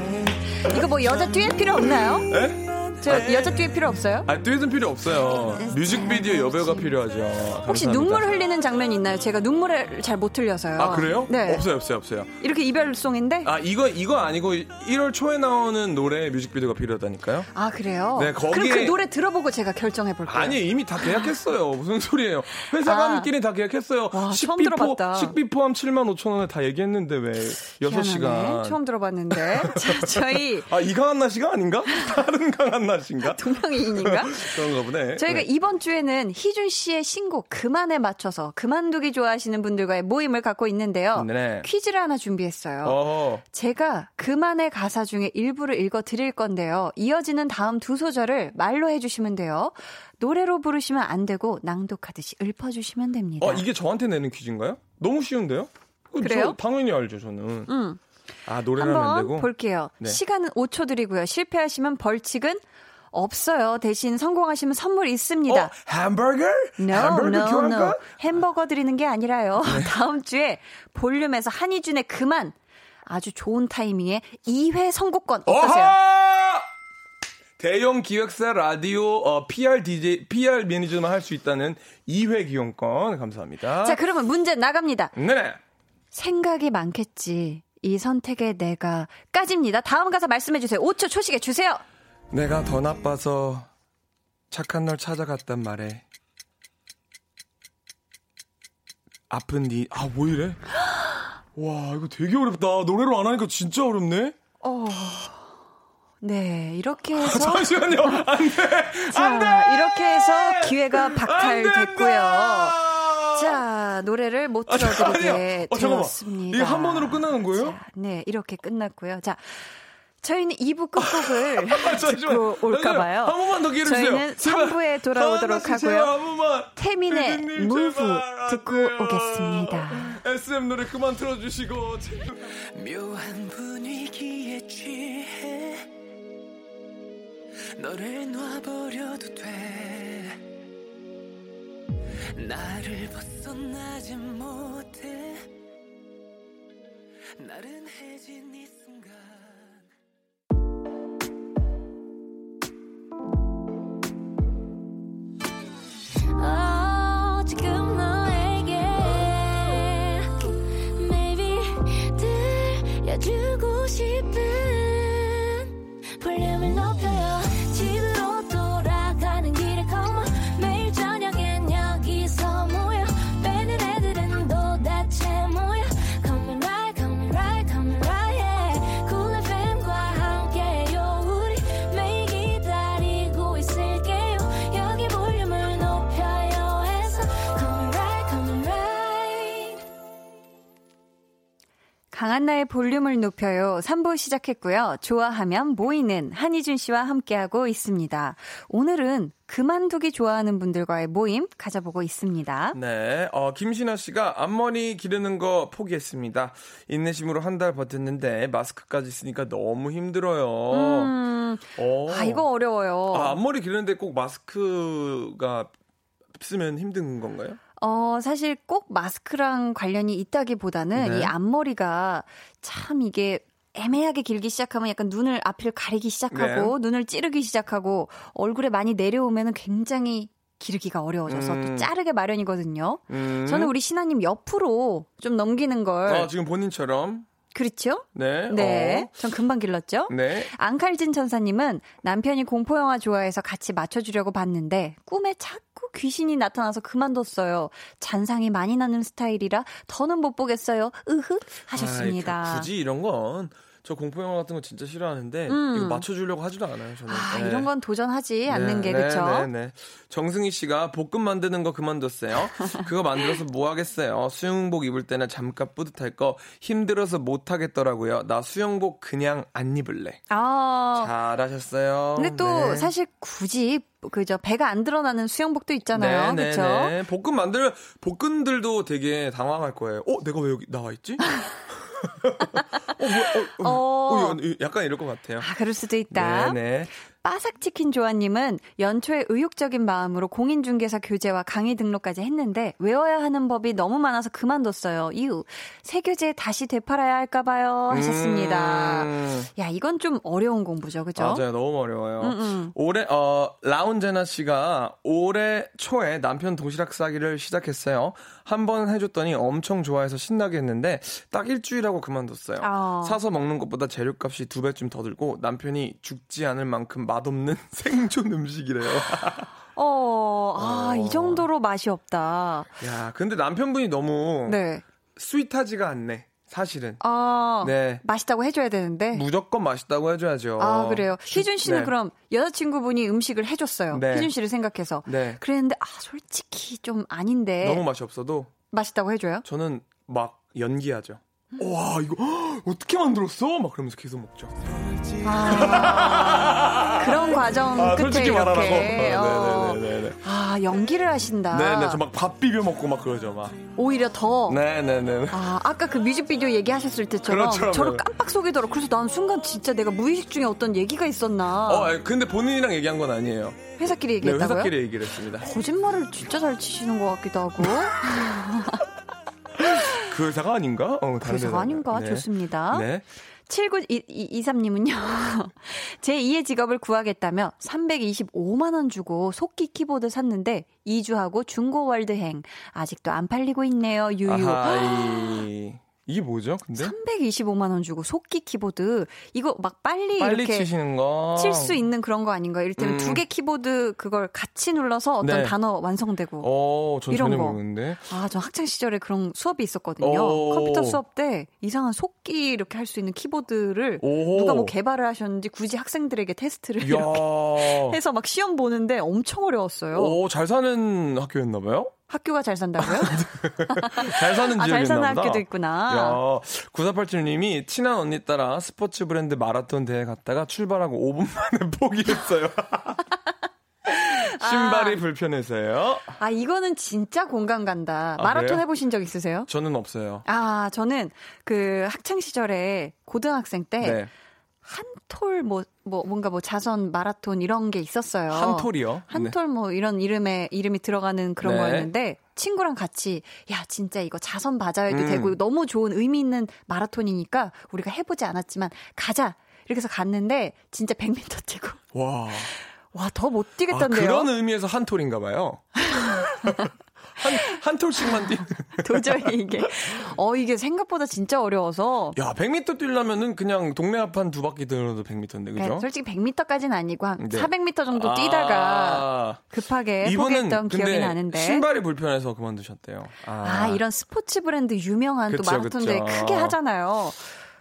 이거 뭐 여자 듀엣 필요 없나요? 에? 저 여자 듀엣 필요 없어요? 아, 듀엣은 필요 없어요. 뮤직비디오 여배우가 필요하죠. 혹시 감사합니다. 눈물 흘리는 장면 있나요? 제가 눈물을 잘 못 흘려서요. 아 그래요? 네. 없어요, 없어요, 없어요. 이렇게 이별송인데? 아 이거 이거 아니고 1월 초에 나오는 노래 뮤직비디오가 필요하다니까요? 아, 그래요? 네, 거기에- 그럼 그 노래 들어보고 제가 결정해볼게요. 아니 이미 다 계약했어요. 무슨 소리예요? 회사관끼리 다 계약했어요. 와, 처음 들어봤다. 포 식비 포함 7만 5천 원에 다 얘기했는데 왜 6시간? 희한하네. 처음 들어봤는데. <laughs> 자, 저희 아, 이 강한나 씨가 아닌가? <laughs> 다른 강한나 씨인가? <laughs> 동명이인인가? <laughs> 그런가 보네. 저희가 네. 이번 주에는 희준 씨의 신곡 그만에 맞춰서 그만두기 좋아하시는 분들과의 모임을 갖고 있는데요. 네. 퀴즈를 하나 준비했어요. 어. 제가 그만의 가사 중에 일부를 읽어 드릴 건데요. 이어지는 다음 두 소절을 말로 해주시면 돼요. 노래로 부르시면 안 되고 낭독하듯이 읊어주시면 됩니다. 어, 이게 저한테 내는 퀴즈인가요? 너무 쉬운데요? 어, 그래요? 저 당연히 알죠, 저는. 음. 아, 하면 안 되고. 볼게요. 네. 시간은 5초 드리고요. 실패하시면 벌칙은 없어요. 대신 성공하시면 선물 있습니다. 어, 햄버거? No, 햄버거 no, 교환권? no. 햄버거 드리는 게 아니라요. 네. <laughs> 다음 주에 볼륨에서 한희준의 그만 아주 좋은 타이밍에 2회 선곡권 어떠세요? 어하! 대형 기획사 라디오 어, PR DJ PR 매니저만 할 수 있다는 2회 기용권 감사합니다. 자, 그러면 문제 나갑니다. 네네. 생각이 많겠지. 이 선택에 내가 까집니다. 다음 가사 말씀해 주세요. 5초 초시계 주세요. 내가 더 나빠서 착한 널 찾아갔단 말에 아픈 니, 아, 뭐 이래? <gasps> 와, 이거 되게 어렵다. 노래로 안 하니까 진짜 어렵네? 네, 이렇게 해서 잠시만요. <laughs> 안 돼! 자, 이렇게 해서 기회가 안 박탈됐고요. 자, 노래를 못 아. 들어드리게 어, 잠깐만. 되었습니다. 이게 한 번으로 끝나는 거예요? 자, 네, 이렇게 끝났고요. 자, 저희는 2부 끝곡을 <laughs> 아. 듣고 올까봐요. 한 번만 더 기회 주세요. 저희는 제발. 3부에 돌아오도록 하고요. 태민의. 안 듣고. 오겠습니다. SM 노래 그만 틀어주시고. 묘한 분위기에 취해 너를 놔버려도 돼 나를 벗어나지 못해 나른해진 이 들려 볼륨을 높여요. 3부 시작했고요. 좋아하면 모이는 한희준 씨와 함께하고 있습니다. 오늘은 그만두기 좋아하는 분들과의 모임 가져보고 있습니다. 네, 어, 김신아 씨가 앞머리 기르는 거 포기했습니다. 인내심으로 한 달 버텼는데 마스크까지 쓰니까 너무 힘들어요. 음, 어. 아, 이거 어려워요. 아, 앞머리 기르는데 꼭 마스크가 쓰면 힘든 건가요? 어, 사실 꼭 마스크랑 관련이 있다기보다는 네. 이 앞머리가 참 이게 애매하게 길기 시작하면 약간 눈을 앞을 가리기 시작하고 네. 눈을 찌르기 시작하고 얼굴에 많이 내려오면은 굉장히 기르기가 어려워져서 또 음. 자르게 마련이거든요. 음. 저는 우리 신하님 옆으로 좀 넘기는 걸 아, 지금 본인처럼. 그렇죠? 네. 네, 어. 전 금방 길렀죠. 네. 앙칼진 천사님은 남편이 공포영화 좋아해서 같이 맞춰주려고 봤는데 꿈에 자꾸 귀신이 나타나서 그만뒀어요. 잔상이 많이 나는 스타일이라 더는 못 보겠어요. 으흐 하셨습니다. 아이, 그- 굳이 이런 건 저 공포 영화 같은 거 진짜 싫어하는데 음. 이거 맞춰주려고 하지도 않아요. 저는. 아, 네. 이런 건 도전하지 네, 않는 게 네, 그쵸? 네, 네. 정승희 씨가 볶음 만드는 거 그만뒀어요. 그거 만들어서 뭐 하겠어요. 수영복 입을 때는 잠깐 뿌듯할 거 힘들어서 못 하겠더라고요. 나 수영복 그냥 안 입을래. 아, 잘하셨어요. 근데 또 네. 사실 굳이 그저 배가 안 드러나는 수영복도 있잖아요. 네, 네, 그쵸? 네. 볶음 만들 볶음들도 되게 당황할 거예요. 어, 내가 왜 여기 나와 있지? <laughs> 어, 뭐야? 어, 어, 어. 어, 약간 이럴 것 같아요. 아, 그럴 수도 있다. 네, 네. 빠삭치킨 조아님은 연초에 의욕적인 마음으로 공인중개사 교재와 강의 등록까지 했는데 외워야 하는 법이 너무 많아서 그만뒀어요. 이후 새 교재 다시 되팔아야 할까봐요 하셨습니다. 음. 야 이건 좀 어려운 공부죠, 그죠? 맞아요. 너무 어려워요. 음, 음. 올해 어 라운제나 씨가 올해 초에 남편 도시락 싸기를 시작했어요. 한 번 해줬더니 엄청 좋아해서 신나게 했는데 딱 일주일하고 그만뒀어요. 아. 사서 먹는 것보다 재료값이 두 배쯤 더 들고 남편이 죽지 않을 만큼 맛없는 <laughs> 생존 음식이래요. 어, 아, 어. 이 정도로 맛이 없다. 야, 근데 남편분이 너무 네. 스윗하지가 않네. 사실은. 아, 네. 맛있다고 해줘야 되는데. 무조건 맛있다고 해줘야죠. 아, 그래요. 희준 씨는 네. 그럼 여자친구분이 음식을 해줬어요. 네. 희준 씨를 생각해서. 네. 그랬는데, 아, 솔직히 좀 아닌데. 너무 맛이 없어도 맛있다고 해줘요? 저는 막 연기하죠. 와 이거 헉, <gasps> 어떻게 만들었어? 막 그러면서 계속 먹죠. 아, <laughs> 그런 과정 아, 끝에 솔직히 이렇게. 말하라고. 어. 네네네네. 아, 연기를 하신다. 네네 저 막 밥 비벼 먹고 막 그러죠 막. 오히려 더. 네네네. 아, 아까 그 뮤직비디오 얘기하셨을 때처럼 그렇죠. 저를 깜빡 속이더라고. 그래서 난 순간 진짜 내가 무의식 중에 어떤 얘기가 있었나. 어 근데 본인이랑 얘기한 건 아니에요. 회사끼리 네 얘기했다고요? 회사끼리 얘기를 했습니다. 거짓말을 진짜 잘 치시는 것 같기도 하고. <laughs> 그 회사가 아닌가? 어, 그래서 회사가. 아닌가? 네. 좋습니다. 네. 7923님은요, <laughs> 제 2의 직업을 구하겠다며 325만원 주고 속기 키보드 샀는데 2주하고 중고월드행. 아직도 안 팔리고 있네요, 유유. 아하이. <gasps> 이게 뭐죠? 근데 325만 원 주고 속기 키보드. 이거 막 빨리, 빨리 이렇게. 칠 수 있는 그런 거 아닌가요? 이를테면 음. 두개 키보드 그걸 같이 눌러서 어떤 네. 단어 완성되고. 어, 전 이런 거. 모르는데. 아, 저 학창 시절에 그런 수업이 있었거든요. 오. 컴퓨터 수업 때 이상한 속기 이렇게 할 수 있는 키보드를 오. 누가 뭐 개발을 하셨는지 굳이 학생들에게 테스트를. 이렇게 <laughs> 해서 막 시험 보는데 엄청 어려웠어요. 오, 잘 사는 학교였나 봐요? 학교가 잘 산다고요? <laughs> 잘 사는 아, 지역이었나 잘 사는 보다. 학교도 있구나. 야, 9487님이 친한 언니 따라 스포츠 브랜드 마라톤 대회 갔다가 출발하고 5분 만에 <laughs> 포기했어요. <laughs> 신발이 불편해서요. 아, 이거는 진짜 공감 간다. 아, 마라톤 그래요? 해보신 적 있으세요? 저는 없어요. 아, 저는 그 학창 시절에 고등학생 때 네. 한톨 뭐, 뭐, 뭔가 뭐 자선 마라톤 이런 게 있었어요. 한 톨이요? 한톨뭐 이런 이름에, 이름이 들어가는 그런 네. 거였는데 친구랑 같이 야, 진짜 이거 자선 맞아야도 음. 되고 너무 좋은 의미 있는 마라톤이니까 우리가 해보지 않았지만 가자. 이렇게 해서 갔는데 진짜 100m 뛰고 와. <laughs> 와, 더못 아, 뛰겠던데요. 그런 의미에서 한 톨인가 봐요. <laughs> 한, 한 톨씩만 뛰는. <laughs> 도저히 이게 어 이게 생각보다 진짜 어려워서 야, 100m 뛰려면은 그냥 동네 앞한 두 바퀴 들어도 100m인데, 그죠? 네, 솔직히 100m까지는 아니고 한 네. 400m 정도 뛰다가 아, 급하게 포기했던 기억이 근데 나는데. 신발이 불편해서 그만두셨대요. 아, 이런 스포츠 브랜드 유명한 또 그쵸, 마라톤들 그쵸. 크게 하잖아요.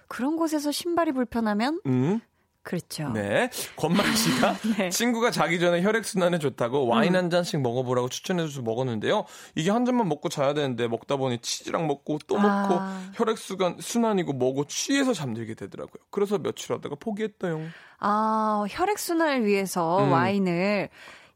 그런 곳에서 신발이 불편하면 음, 그렇죠. 네. 권만 씨가 <laughs> 네. 친구가 자기 전에 혈액순환에 좋다고 와인 한 잔씩 먹어보라고 추천해줘서 먹었는데요. 이게 한 잔만 먹고 자야 되는데 먹다 보니 치즈랑 먹고 또 먹고 아. 혈액순환 순환이고 뭐고 취해서 잠들게 되더라고요. 그래서 며칠 하다가 포기했어요. 아, 혈액순환을 위해서 음. 와인을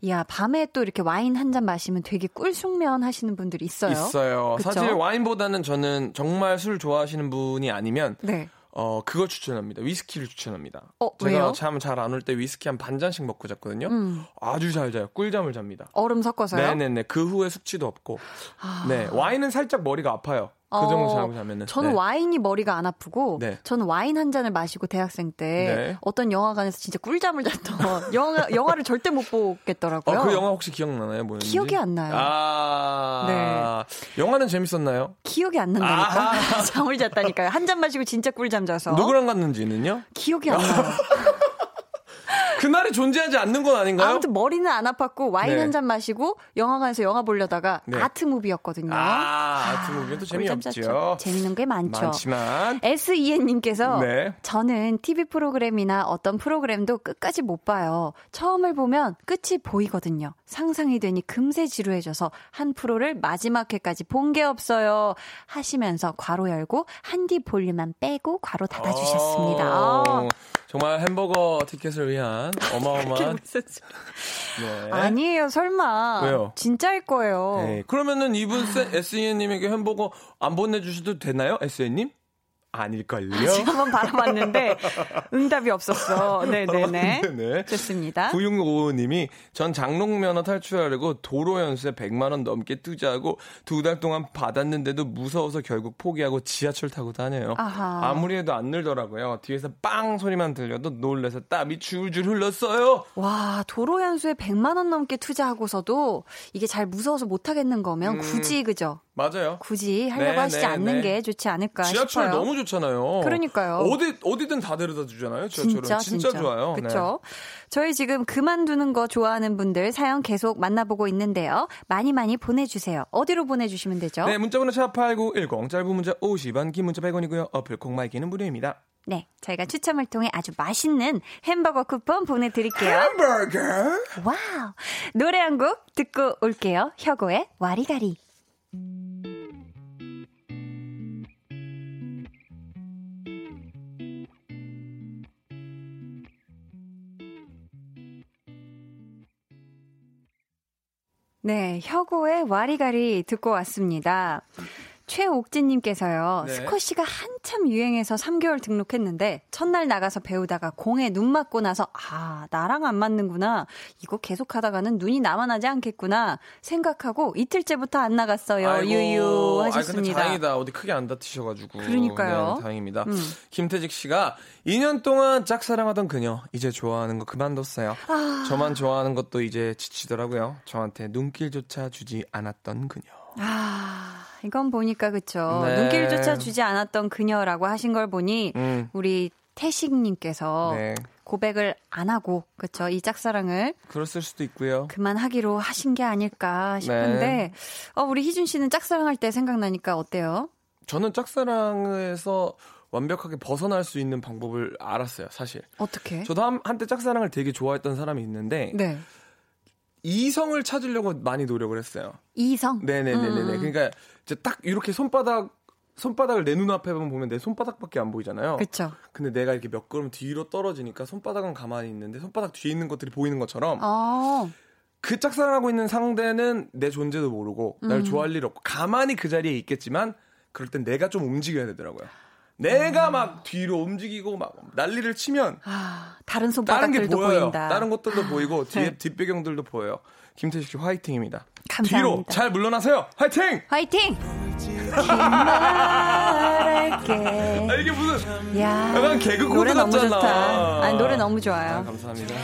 이야, 밤에 또 이렇게 와인 한 잔 마시면 되게 꿀숙면 하시는 분들이 있어요. 있어요. 그쵸? 사실 와인보다는 저는 정말 술 좋아하시는 분이 아니면 네. 어 그걸 추천합니다. 위스키를 추천합니다. 어, 제가 왜요? 잠 잘 안 올 때 위스키 한 반 잔씩 먹고 잤거든요. 음. 아주 잘 자요. 꿀잠을 잡니다. 얼음 섞어서요? 네네네. 그 후에 숙취도 없고. 아. 네. 와인은 살짝 머리가 아파요. 그 어, 정도 자고 자면은. 저는 네. 와인이 머리가 안 아프고 네. 저는 와인 한 잔을 마시고 대학생 때 네. 어떤 영화관에서 진짜 꿀잠을 잤던 <laughs> 영화 영화를 절대 못 보겠더라고요. 어, 그 영화 혹시 기억나나요? 뭐였는지? 기억이 안 나요. 아. 네. 영화는 재밌었나요? 기억이 안 난다니까. <laughs> 잠을 잤다니까요. 한 잔 마시고 진짜 꿀잠 자서. 누구랑 갔는지는요? 기억이 안 나요. <laughs> 그날이 존재하지 않는 건 아닌가요? 아무튼 머리는 안 아팠고 와인 네. 한잔 마시고 영화관에서 영화 보려다가 네. 아트 무비였거든요. 아, 아트 무비도 꿀잠 재미없죠. 재밌는 게 많죠. 많지만. SEN님께서 네. 저는 TV 프로그램이나 어떤 프로그램도 끝까지 못 봐요. 처음을 보면 끝이 보이거든요. 상상이 되니 금세 지루해져서 한 프로를 마지막 회까지 본 게 없어요. 하시면서 괄호 열고 한뒤 볼륨만 빼고 괄호 닫아주셨습니다. 어, 아. 정말 햄버거 티켓을 위한 <laughs> 어마어마한. 네. 아니에요, 설마. 왜요? 진짜일 거예요. 네. 그러면은 이분 SEN님에게 햄버거 안 보내주셔도 되나요? SEN님? 아닐걸요? 제가 한번 바라봤는데 응답이 없었어. 네네네. <laughs> 네네. 좋습니다. 9655님이 전 장롱면허 탈출하려고 도로 연수에 100만 원 넘게 투자하고 두 달 동안 받았는데도 무서워서 결국 포기하고 지하철 타고 다녀요. 아하. 아무리 해도 안 늘더라고요. 뒤에서 빵 소리만 들려도 놀라서 땀이 줄줄 흘렀어요. 와, 도로 연수에 100만 원 넘게 투자하고서도 이게 잘 무서워서 못 하겠는 거면 굳이 그죠? 맞아요. 굳이 하려고 네, 하시지 네, 않는 네. 게 좋지 않을까 지하철 싶어요. 너무 좋잖아요. 그러니까요. 어디 어디든 다 데려다 주잖아요. 지하철은 진짜 좋아요. 네. 그렇죠. 저희 지금 그만두는 거 좋아하는 분들 사연 계속 만나보고 있는데요. 많이 많이 보내주세요. 어디로 보내주시면 되죠? 네, 문자번호 샵8910 짧은 문자 50원, 긴 문자 100원이고요. 어플 콩, 마이케이는 무료입니다. 네, 저희가 추첨을 통해 아주 맛있는 햄버거 쿠폰 보내드릴게요. 햄버거. Wow! 노래 한 곡 듣고 올게요. 혁오의 와리가리. 네, 혁오의 와리가리 듣고 왔습니다. 최옥진님께서요, 네. 스쿼시가 한참 유행해서 3개월 등록했는데, 첫날 나가서 배우다가 공에 눈 맞고 나서, 아, 나랑 안 맞는구나. 이거 계속 하다가는 눈이 나만 하지 않겠구나. 생각하고 이틀째부터 안 나갔어요. 아이고. 유유 하셨습니다. 다행이다. 어디 크게 안 다치셔가지고. 그러니까요. 네, 다행입니다. 음. 김태직 씨가 2년 동안 짝사랑하던 그녀, 이제 좋아하는 거 그만뒀어요. 아. 저만 좋아하는 것도 이제 지치더라고요. 저한테 눈길조차 주지 않았던 그녀. 아, 이건 보니까 그쵸. 네. 눈길조차 주지 않았던 그녀라고 하신 걸 보니, 음. 우리 태식님께서 네. 고백을 안 하고, 그쵸. 이 짝사랑을 그랬을 수도 있고요. 그만하기로 하신 게 아닐까 싶은데, 네. 어, 우리 희준 씨는 짝사랑할 때 생각나니까 어때요? 저는 짝사랑에서 완벽하게 벗어날 수 있는 방법을 알았어요, 사실. 어떻게? 저도 한, 한때 짝사랑을 되게 좋아했던 사람이 있는데, 네. 이성을 찾으려고 많이 노력을 했어요. 이성? 네네네네. 음. 그러니까 이제 딱 이렇게 손바닥 손바닥을 내 눈앞에 보면 내 손바닥밖에 안 보이잖아요. 그쵸. 근데 내가 이렇게 몇 걸음 뒤로 떨어지니까 손바닥은 가만히 있는데 손바닥 뒤에 있는 것들이 보이는 것처럼 어, 그 짝사랑하고 있는 상대는 내 존재도 모르고 날 음. 좋아할 일 없고 가만히 그 자리에 있겠지만 그럴 땐 내가 좀 움직여야 되더라고요. 내가 아. 막 뒤로 움직이고 막 난리를 치면 아, 다른 다른 게 손바닥들도 보여요. 보인다. 다른 것들도 보이고 뒤에 네. 뒷배경들도 보여요. 김태식 씨 화이팅입니다. 감사합니다. 뒤로 잘 물러나세요. 화이팅! 화이팅! 아, 이게 무슨 야, 약간 개그 코드 노래 너무 같잖아. 좋다. 아니, 노래 너무 아, 좋아요. 감사합니다.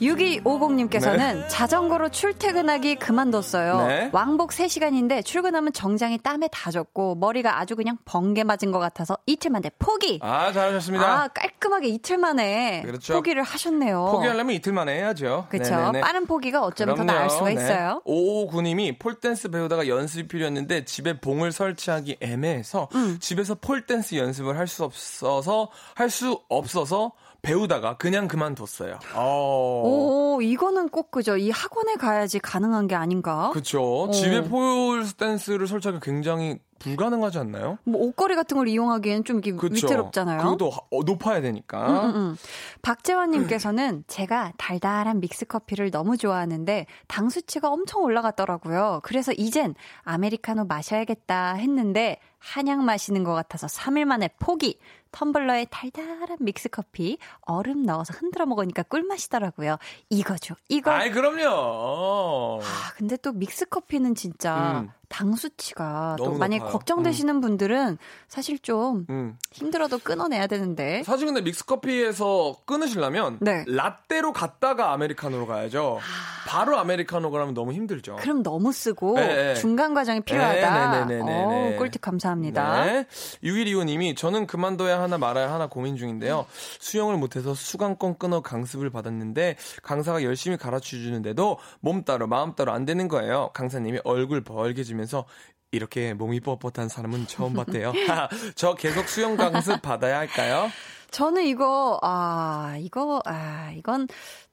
6250님께서는 자전거로 출퇴근하기 그만뒀어요. 네. 왕복 3시간인데 출근하면 정장이 땀에 다 젖고 머리가 아주 그냥 번개 맞은 것 같아서 이틀 만에 포기. 아, 잘하셨습니다. 아, 깔끔하게 이틀 만에 그렇죠. 포기를 하셨네요. 포기하려면 이틀 만에 해야죠. 그렇죠. 네네네. 빠른 포기가 어쩌면 더 나을 수가 있어요. 5559님이 폴댄스 배우다가 연습이 필요했는데 집에 봉을 설치하기 애매해서 음. 집에서 폴댄스 연습을 할 수 없어서 할 수 없어서 배우다가 그냥 그만뒀어요. 어. 오, 이거는 꼭 그죠. 이 학원에 가야지 가능한 게 아닌가? 그쵸. 어. 집에 폴댄스를 설치하기 굉장히 불가능하지 않나요? 뭐 옷걸이 같은 걸 이용하기엔 좀 이게 그쵸? 위태롭잖아요. 그것도 하- 어, 높아야 되니까. 음, 음. 박재환님께서는 <clears throat> 제가 달달한 믹스 커피를 너무 좋아하는데 당 수치가 엄청 올라갔더라고요. 그래서 이젠 아메리카노 마셔야겠다 했는데 한약 마시는 것 같아서 3일 만에 포기. 텀블러에 달달한 믹스 커피 얼음 넣어서 흔들어 먹으니까 꿀맛이더라고요. 이거죠. 이거. 아이 그럼요. 아, 근데 또 믹스 커피는 진짜 음. 당 수치가 또 만약. 걱정되시는 분들은 사실 좀 음. 힘들어도 끊어내야 되는데. 사실 근데 믹스커피에서 끊으시려면 네. 라떼로 갔다가 아메리카노로 가야죠. 바로 아메리카노 그러면 너무 힘들죠. 그럼 너무 쓰고 네, 네. 중간 과정이 필요하다. 네, 네, 네, 네, 네. 어, 꿀팁 감사합니다. 네. 6125님이 저는 그만둬야 하나 말아야 하나 고민 중인데요. 수영을 못해서 수강권 끊어 강습을 받았는데 강사가 열심히 가르쳐 주는데도 몸 따로 마음 따로 안 되는 거예요. 강사님이 얼굴 벌개지면 서 이렇게 몸이 뻣뻣한 사람은 처음 봤대요. <laughs> 저 계속 수영 강습 받아야 할까요? 저는 이거 아 이거 아 이건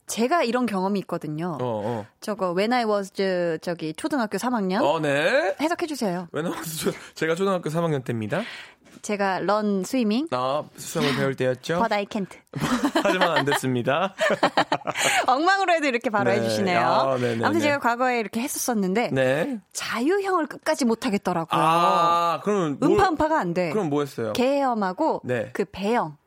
제가 이런 경험이 있거든요. 어, 저거 When I was 저, 저기 초등학교 3학년 어. 어, 네. 해석해 주세요. 왜냐면 저- 제가 초등학교 3학년 때입니다. 제가 런 스위밍 나 수영을 배울 때였죠. <laughs> but I can't. <laughs> 하지만 안 됐습니다. <laughs> 엉망으로 해도 이렇게 바로 네. 해주시네요. 아, 네네네. 아무튼 제가 과거에 이렇게 했었었는데 네. 자유형을 끝까지 못 하겠더라고요. 아, 뭘- 음파음파가 안 돼. 그럼 뭐 했어요? 개엄하고 네. 그 배영.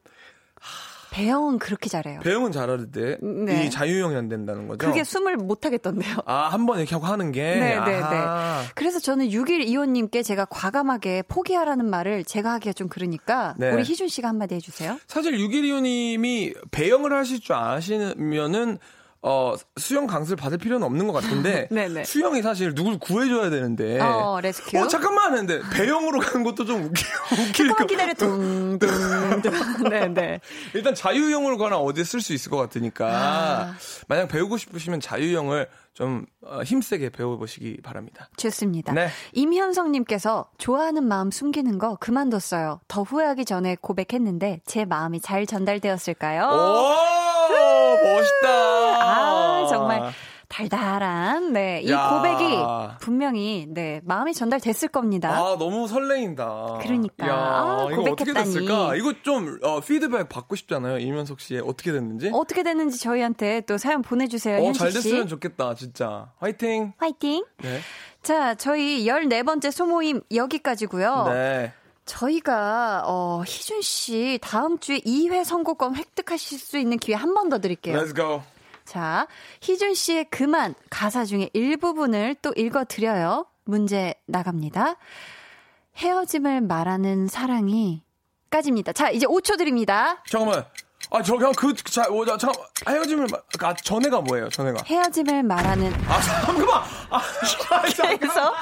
배영은 그렇게 잘해요. 배영은 잘하는데 네. 이 자유형이 안 된다는 거죠? 그게 숨을 못 하겠던데요. 아, 한 번 이렇게 하고 하는 게 네, 네, 아하. 그래서 저는 6일 이호님께 제가 과감하게 포기하라는 말을 제가 하기가 좀 그러니까 네. 우리 희준 씨가 한마디 해주세요. 사실 612호님이 배영을 하실 줄 아시면은 어, 수영 강습을 받을 필요는 없는 것 같은데. <laughs> 수영이 사실 누굴 구해줘야 되는데 어, 레스큐. 어, 잠깐만 하는데 배영으로 가는 것도 좀 웃기, <laughs> 웃기니까 잠깐만 기다려. 둥둥둥. <laughs> 네네. 일단 자유형으로 가나 어디에 쓸 수 있을 것 같으니까 아. 만약 배우고 싶으시면 자유형을 좀 어, 힘세게 배워보시기 바랍니다. 좋습니다. 네. 임현성님께서 좋아하는 마음 숨기는 거 그만뒀어요. 더 후회하기 전에 고백했는데 제 마음이 잘 전달되었을까요? 오 멋있다. 아, 정말 달달한, 네. 이 야. 고백이 분명히, 네, 마음이 전달됐을 겁니다. 아 너무 설레인다. 그러니까. 야, 아, 이거 어떻게 고백했다니. 됐을까? 이거 좀 어, 피드백 받고 싶잖아요. 이면석 씨의 어떻게 됐는지. 어떻게 됐는지 저희한테 또 사연 보내주세요. 어, 잘 씨. 됐으면 좋겠다, 진짜. 화이팅! 화이팅! 네. 자, 저희 14 번째 소모임 여기까지고요 네. 저희가, 어, 희준 씨 다음 주에 2회 선곡권 획득하실 수 있는 기회 한 번 더 드릴게요. Let's go. 자, 희준 씨의 그만 가사 중에 일부분을 또 읽어 드려요. 문제 나갑니다. 헤어짐을 말하는 사랑이 까지입니다. 자, 이제 5초 드립니다. 잠깐만. 아, 저 그냥 그, 자, 어, 자, 잠깐, 헤어짐을, 마- 아, 전에가 뭐예요, 전에가? 헤어짐을 말하는 아, 잠깐만! <laughs> 아, 잠깐만. 그래서.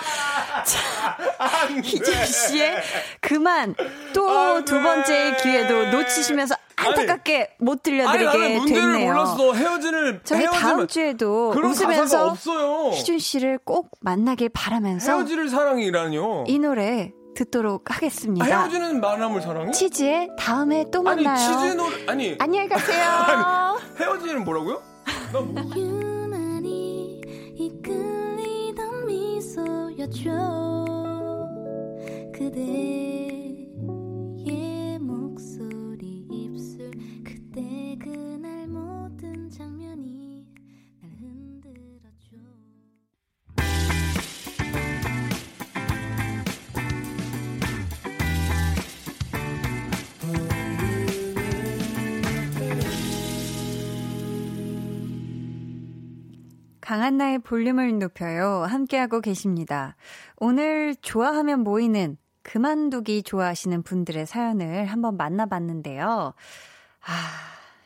희준 씨의 그만 또안두 돼. 번째 기회도 놓치시면서 안타깝게 못 아니, 나는 들려드리게 문제를 됐네요. 몰랐어. 헤어짐을, 저희 헤어짐을. 다음 주에도 웃으면서. 희준 씨를 꼭 만나길 바라면서 헤어질 사랑이라뇨. 이 노래 듣도록 아, 하겠습니다. 헤어지는 만남을 사랑이? 치즈의 다음에 또 아니, 만나요. 치즈 노래, 아니, 안녕히 가세요. <laughs> 헤어지는 뭐라고요? 나 뭐, 유난히 이끌리던 미소였죠 그대 강한나의 볼륨을 높여요. 함께하고 계십니다. 오늘 좋아하면 모이는 그만두기 좋아하시는 분들의 사연을 한번 만나봤는데요. 아,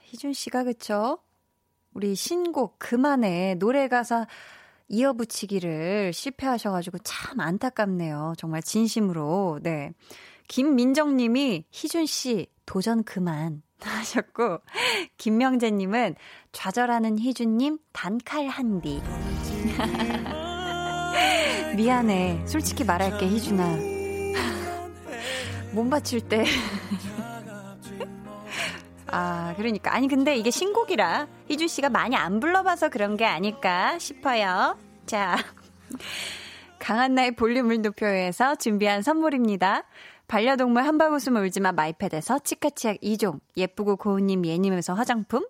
희준 씨가 그쵸? 우리 신곡 그만에 노래 가사 이어붙이기를 실패하셔가지고 참 안타깝네요. 정말 진심으로. 네. 김민정 님이 희준 씨 도전 그만 하셨고 김명재 님은 좌절하는 희준 님 단칼 한디. <laughs> 미안해. 솔직히 말할게 희준아. 몸 바칠 때 <laughs> 아, 그러니까. 아니, 근데 이게 신곡이라 희준 씨가 많이 안 불러봐서 그런 게 아닐까 싶어요. 자. 강한나의 볼륨을 높여서 준비한 선물입니다. 반려동물 함박웃음 울지마 마이펫에서 치카치약 2종, 예쁘고 고운님 예님에서 화장품,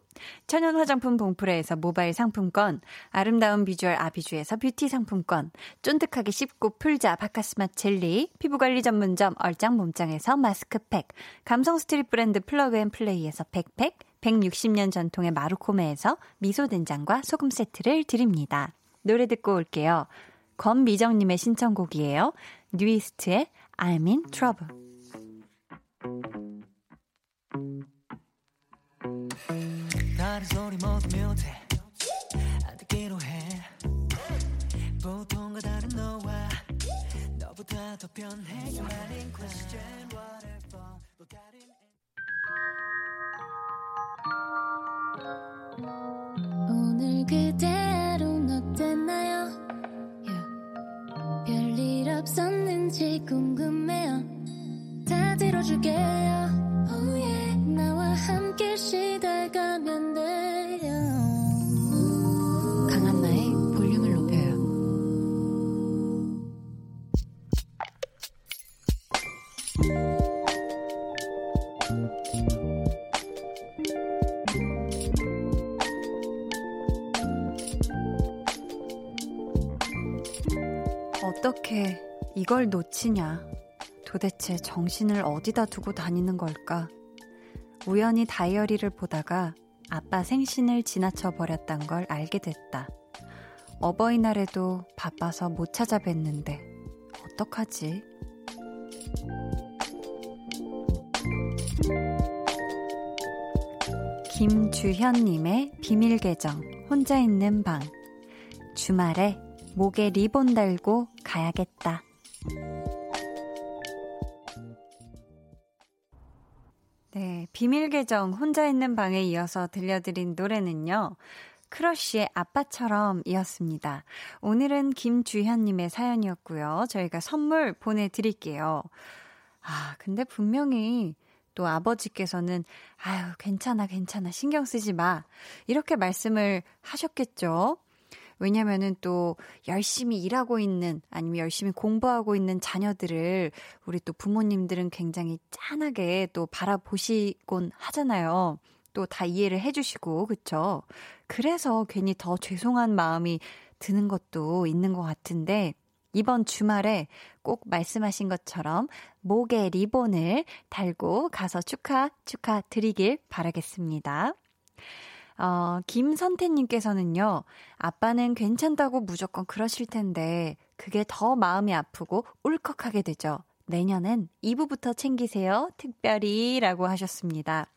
천연 화장품 봉프레에서 모바일 상품권, 아름다운 비주얼 아비주에서 뷰티 상품권, 쫀득하게 씹고 풀자 박카스맛 젤리, 피부관리 전문점 얼짱 몸짱에서 마스크팩, 감성 street 브랜드 Plug and Play에서 백팩, 160년 전통의 마루코메에서 미소된장과 소금 세트를 드립니다. 노래 듣고 올게요. 권미정님의 신청곡이에요. 뉴이스트의 I'm in trouble. 다른 소리 들어줄게요. Oh yeah. 나와 함께 시달가면 돼요. 강한나의 볼륨을 높여요. 어떻게 이걸 놓치냐? 도대체 정신을 어디다 두고 다니는 걸까? 우연히 다이어리를 보다가 아빠 생신을 지나쳐 버렸단 걸 알게 됐다. 어버이날에도 바빠서 못 찾아뵀는데, 어떡하지? 김주현님의 비밀 계정, 혼자 있는 방. 주말에 목에 리본 달고 가야겠다. 네, 비밀 계정 혼자 있는 방에 이어서 들려드린 노래는요. 크러쉬의 아빠처럼 이었습니다. 오늘은 김주현님의 사연이었고요. 저희가 선물 보내드릴게요. 아, 근데 분명히 또 아버지께서는 아유, 괜찮아, 괜찮아, 신경 쓰지 마. 이렇게 말씀을 하셨겠죠. 왜냐면은 또 열심히 일하고 있는 아니면 열심히 공부하고 있는 자녀들을 우리 또 부모님들은 굉장히 짠하게 또 바라보시곤 하잖아요. 또 다 이해를 해주시고, 그쵸? 그래서 괜히 더 죄송한 마음이 드는 것도 있는 것 같은데, 이번 주말에 꼭 말씀하신 것처럼 목에 리본을 달고 가서 축하, 축하 드리길 바라겠습니다. 어, 김선태님께서는요, 아빠는 괜찮다고 무조건 그러실 텐데, 그게 더 마음이 아프고 울컥하게 되죠. 내년엔 2부부터 챙기세요. 특별히. 라고 하셨습니다.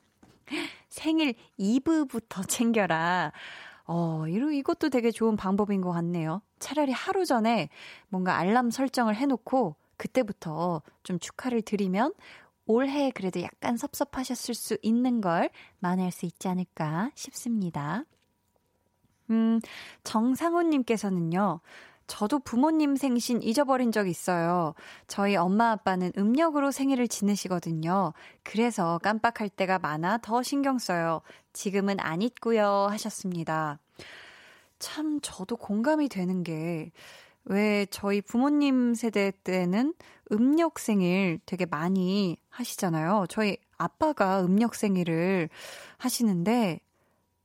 <laughs> 생일 2부부터 챙겨라. 어, 이러, 이것도 되게 좋은 방법인 것 같네요. 차라리 하루 전에 뭔가 알람 설정을 해놓고 그때부터 좀 축하를 드리면 올해 그래도 약간 섭섭하셨을 수 있는 걸 만회할 수 있지 않을까 싶습니다. 음, 정상훈님께서는요, 저도 부모님 생신 잊어버린 적 있어요. 저희 엄마 아빠는 음력으로 생일을 지내시거든요. 그래서 깜빡할 때가 많아 더 신경 써요. 지금은 안 잊고요. 하셨습니다. 참, 저도 공감이 되는 게, 왜 저희 부모님 세대 때는 음력 생일 되게 많이 하시잖아요. 저희 아빠가 음력 생일을 하시는데,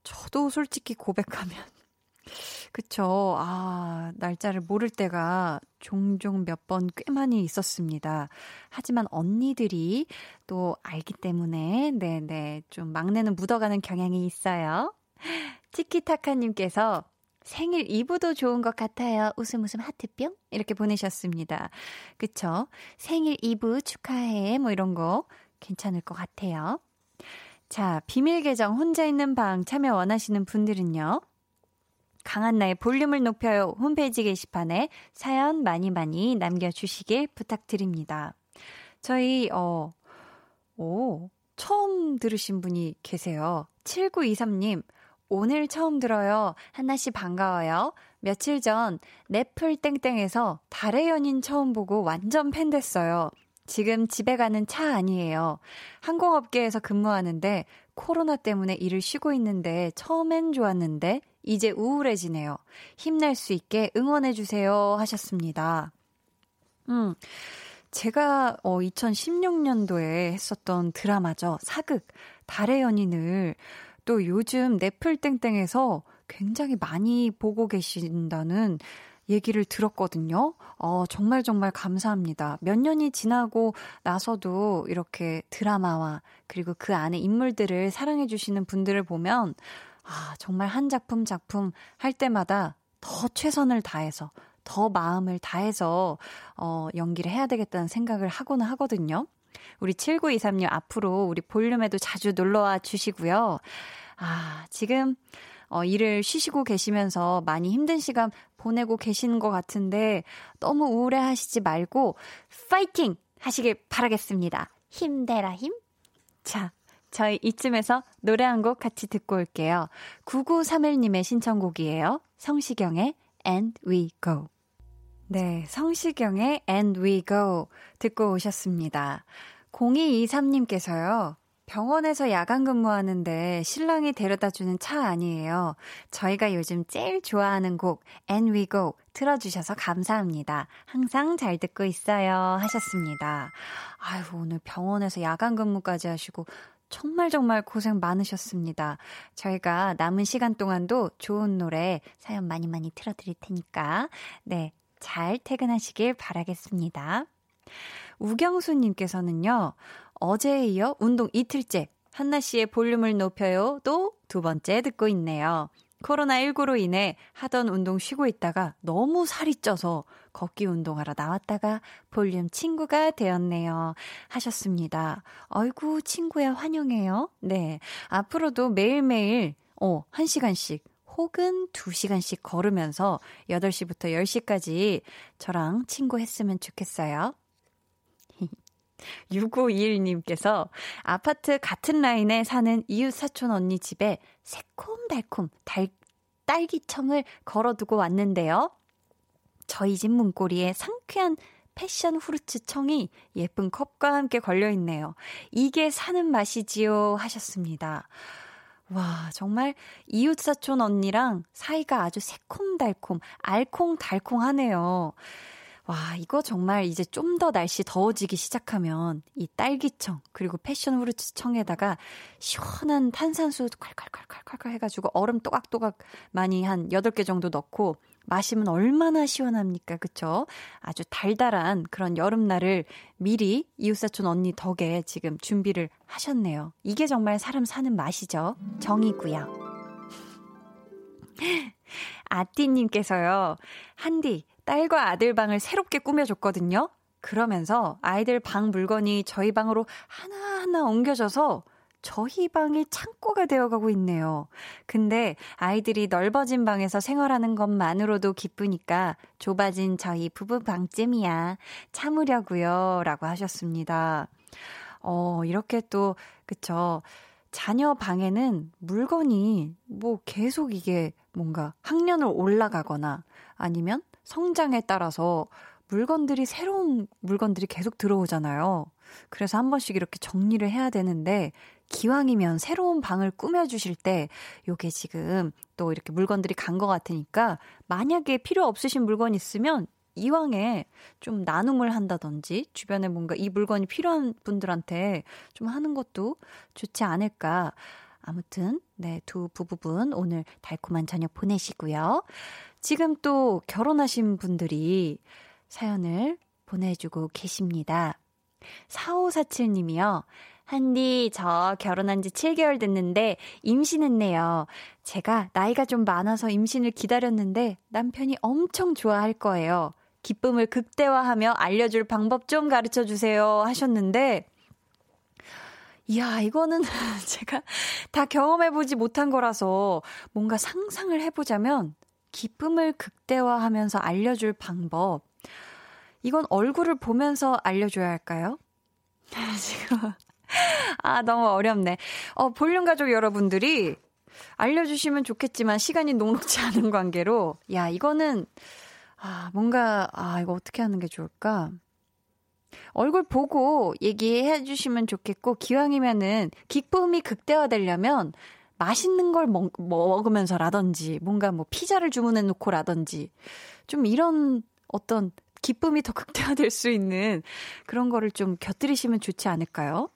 저도 솔직히 고백하면, <laughs> 그쵸. 아, 날짜를 모를 때가 종종 몇 번 꽤 많이 있었습니다. 하지만 언니들이 또 알기 때문에, 네네, 좀 막내는 묻어가는 경향이 있어요. <laughs> 치키타카님께서 생일 2부도 좋은 것 같아요. 웃음 웃음 하트뿅? 이렇게 보내셨습니다. 그쵸? 생일 2부 축하해. 뭐 이런 거 괜찮을 것 같아요. 자, 비밀 계정 혼자 있는 방 참여 원하시는 분들은요. 강한나의 볼륨을 높여요 홈페이지 게시판에 사연 많이 많이 남겨주시길 부탁드립니다. 저희, 어, 오, 처음 들으신 분이 계세요. 7923님, 오늘 처음 들어요. 한나 씨 반가워요. 며칠 전 넷플 땡땡에서 달의 연인 처음 보고 완전 팬 됐어요. 지금 집에 가는 차 아니에요. 항공업계에서 근무하는데 코로나 때문에 일을 쉬고 있는데 처음엔 좋았는데 이제 우울해지네요. 힘낼 수 있게 응원해주세요. 하셨습니다. 음. 제가 어 2016년도에 했었던 드라마죠. 사극 달의 연인을 또 요즘 넷플땡땡에서 굉장히 많이 보고 계신다는 얘기를 들었거든요. 어, 정말 정말 감사합니다. 몇 년이 지나고 나서도 이렇게 드라마와 그리고 그 안에 인물들을 사랑해주시는 분들을 보면, 아, 정말 한 작품 작품 할 때마다 더 최선을 다해서, 더 마음을 다해서, 어, 연기를 해야 되겠다는 생각을 하고는 하거든요. 우리 7923님 앞으로 우리 볼륨에도 자주 놀러와 주시고요. 아, 지금, 어, 일을 쉬시고 계시면서 많이 힘든 시간 보내고 계시는 것 같은데 너무 우울해 하시지 말고 파이팅 하시길 바라겠습니다. 힘내라 힘. 자, 저희 이쯤에서 노래 한 곡 같이 듣고 올게요. 9931님의 신청곡이에요. 성시경의 And We Go. 네, 성시경의 And We Go 듣고 오셨습니다. 0223님께서요. 병원에서 야간 근무하는데 신랑이 데려다 주는 차 아니에요. 저희가 요즘 제일 좋아하는 곡 And We Go 틀어주셔서 감사합니다. 항상 잘 듣고 있어요 하셨습니다. 아유 오늘 병원에서 야간 근무까지 하시고 정말 정말 고생 많으셨습니다. 저희가 남은 시간 동안도 좋은 노래 사연 많이 많이 틀어드릴 테니까 네, 잘 퇴근하시길 바라겠습니다. 우경수님께서는요, 어제에 이어 운동 이틀째, 한나 씨의 볼륨을 높여요. 또 두 번째 듣고 있네요. 코로나19로 인해 하던 운동 쉬고 있다가 너무 살이 쪄서 걷기 운동하러 나왔다가 볼륨 친구가 되었네요. 하셨습니다. 아이고, 친구야, 환영해요. 네. 앞으로도 매일매일, 어, 1시간씩 혹은 2시간씩 걸으면서 8시부터 10시까지 저랑 친구 했으면 좋겠어요. <laughs> 6521님께서 아파트 같은 라인에 사는 이웃 사촌 언니 집에 새콤달콤 달, 딸기청을 걸어두고 왔는데요. 저희 집 문고리에 상쾌한 패션 후르츠 청이 예쁜 컵과 함께 걸려 있네요. 이게 사는 맛이지요 하셨습니다. 와, 정말 이웃사촌 언니랑 사이가 아주 새콤달콤, 알콩달콩하네요. 와, 이거 정말 이제 좀 더 날씨 더워지기 시작하면 이 딸기청, 그리고 패션 후르츠 청에다가 시원한 탄산수 콸콸콸콸콸 해가지고 얼음 또각또각 많이 한 8개 정도 넣고 마시면 얼마나 시원합니까? 그쵸? 아주 달달한 그런 여름날을 미리 이웃사촌 언니 덕에 지금 준비를 하셨네요. 이게 정말 사람 사는 맛이죠. 정이고요. <laughs> 아띠님께서요, 한디, 딸과 아들 방을 새롭게 꾸며줬거든요? 그러면서 아이들 방 물건이 저희 방으로 하나하나 옮겨져서 저희 방이 창고가 되어가고 있네요. 근데 아이들이 넓어진 방에서 생활하는 것만으로도 기쁘니까 좁아진 저희 부부 방쯤이야. 참으려고요. 라고 하셨습니다. 어, 이렇게 또, 그쵸. 자녀 방에는 물건이 뭐 계속 이게 뭔가 학년을 올라가거나 아니면 성장에 따라서 물건들이 새로운 물건들이 계속 들어오잖아요. 그래서 한 번씩 이렇게 정리를 해야 되는데 기왕이면 새로운 방을 꾸며주실 때 요게 지금 또 이렇게 물건들이 간 것 같으니까 만약에 필요 없으신 물건 있으면 이왕에 좀 나눔을 한다든지 주변에 뭔가 이 물건이 필요한 분들한테 좀 하는 것도 좋지 않을까. 아무튼, 네, 두 부부분 오늘 달콤한 저녁 보내시고요. 지금 또 결혼하신 분들이 사연을 보내주고 계십니다. 4547님이요. 한디, 저 결혼한 지 7개월 됐는데 임신했네요. 제가 나이가 좀 많아서 임신을 기다렸는데 남편이 엄청 좋아할 거예요. 기쁨을 극대화하며 알려줄 방법 좀 가르쳐 주세요 하셨는데, 이야, 이거는 <laughs> 제가 다 경험해보지 못한 거라서 뭔가 상상을 해보자면 기쁨을 극대화하면서 알려줄 방법. 이건 얼굴을 보면서 알려줘야 할까요? <laughs> 지금. 아, 너무 어렵네. 어, 볼륨 가족 여러분들이 알려주시면 좋겠지만 시간이 녹록지 않은 관계로, 야, 이거는, 아, 뭔가, 아, 이거 어떻게 하는 게 좋을까? 얼굴 보고 얘기해 주시면 좋겠고, 기왕이면은 기쁨이 극대화되려면 맛있는 걸 먹, 먹으면서라든지, 뭔가 뭐 피자를 주문해 놓고라든지, 좀 이런 어떤 기쁨이 더 극대화될 수 있는 그런 거를 좀 곁들이시면 좋지 않을까요?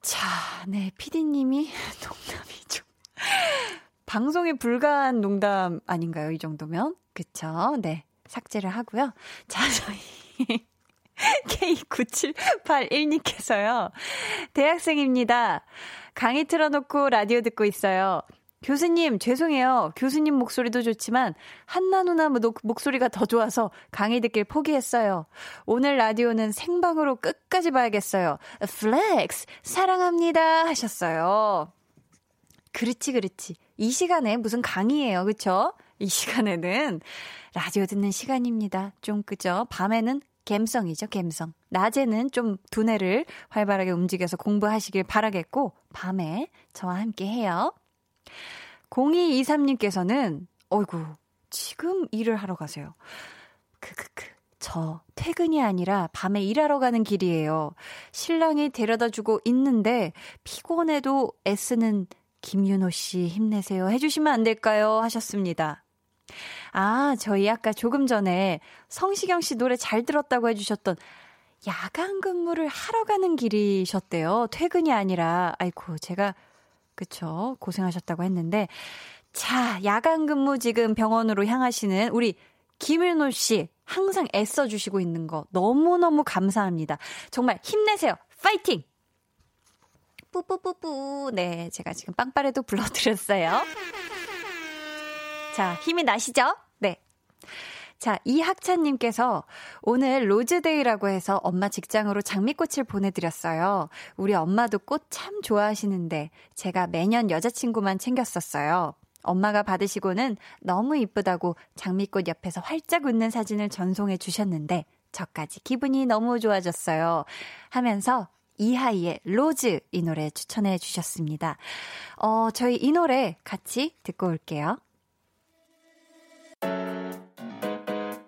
자, 네, 피디님이 <laughs> 농담이 좀. <laughs> 방송에 불과한 농담 아닌가요? 이 정도면? 그쵸? 네. 삭제를 하고요. 자, 저희. <laughs> K9781님께서요. 대학생입니다. 강의 틀어놓고 라디오 듣고 있어요. 교수님, 죄송해요. 교수님 목소리도 좋지만, 한나 누나 목소리가 더 좋아서 강의 듣길 포기했어요. 오늘 라디오는 생방으로 끝까지 봐야겠어요. flex, 사랑합니다. 하셨어요. 그렇지, 그렇지. 이 시간에 무슨 강의예요. 그쵸? 이 시간에는 라디오 듣는 시간입니다. 좀 그죠? 밤에는 갬성이죠, 갬성. 낮에는 좀 두뇌를 활발하게 움직여서 공부하시길 바라겠고, 밤에 저와 함께 해요. 0223님께서는, 어이구, 지금 일을 하러 가세요. 크크크. 저 퇴근이 아니라 밤에 일하러 가는 길이에요. 신랑이 데려다 주고 있는데 피곤해도 애쓰는 김윤호 씨 힘내세요. 해주시면 안 될까요? 하셨습니다. 아, 저희 아까 조금 전에 성시경 씨 노래 잘 들었다고 해주셨던 야간 근무를 하러 가는 길이셨대요. 퇴근이 아니라, 아이고, 제가 그쵸. 고생하셨다고 했는데. 자, 야간 근무 지금 병원으로 향하시는 우리 김윤호 씨. 항상 애써주시고 있는 거 너무너무 감사합니다. 정말 힘내세요. 파이팅! 뿌뿌뿌뿌. 네, 제가 지금 빵빠레도 불러드렸어요. 자, 힘이 나시죠? 네. 자, 이학찬님께서 오늘 로즈데이라고 해서 엄마 직장으로 장미꽃을 보내드렸어요. 우리 엄마도 꽃 참 좋아하시는데 제가 매년 여자친구만 챙겼었어요. 엄마가 받으시고는 너무 이쁘다고 장미꽃 옆에서 활짝 웃는 사진을 전송해 주셨는데 저까지 기분이 너무 좋아졌어요. 하면서 이하이의 Rose 이 노래 추천해 주셨습니다. 어, 저희 이 노래 같이 듣고 올게요.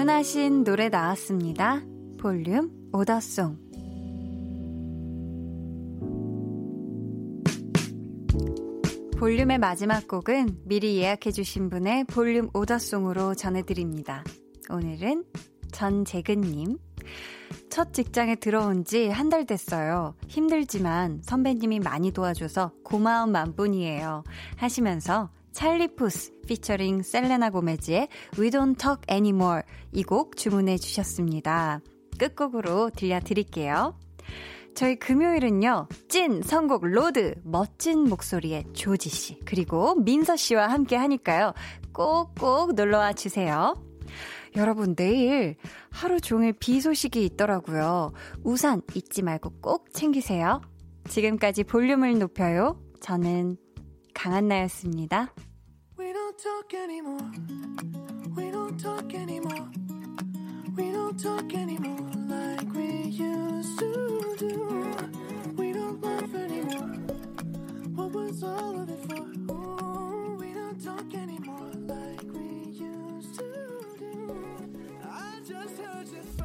주문하신 노래 나왔습니다. 볼륨 order song. 볼륨의 마지막 곡은 미리 예약해주신 분의 볼륨 order song으로 전해드립니다. 오늘은 전재근님. 첫 직장에 들어온 지 한 달 됐어요. 힘들지만 선배님이 많이 도와줘서 고마운 맘뿐이에요. 하시면서 찰리 푸스 피처링 셀레나 고메즈의 We Don't Talk Anymore 이 곡 주문해 주셨습니다. 끝곡으로 들려드릴게요. 저희 금요일은요, 찐 선곡 로드, 멋진 목소리의 조지씨, 그리고 민서씨와 함께 하니까요, 꼭꼭 놀러와 주세요. 여러분, 내일 하루 종일 비 소식이 있더라고요. 우산 잊지 말고 꼭 챙기세요. 지금까지 볼륨을 높여요. 저는 강한나였습니다. We don't talk anymore. We don't talk anymore. We don't talk anymore like we used to do. We don't laugh anymore. What was all of it for? Ooh, we don't talk anymore like we used to do. I just heard you.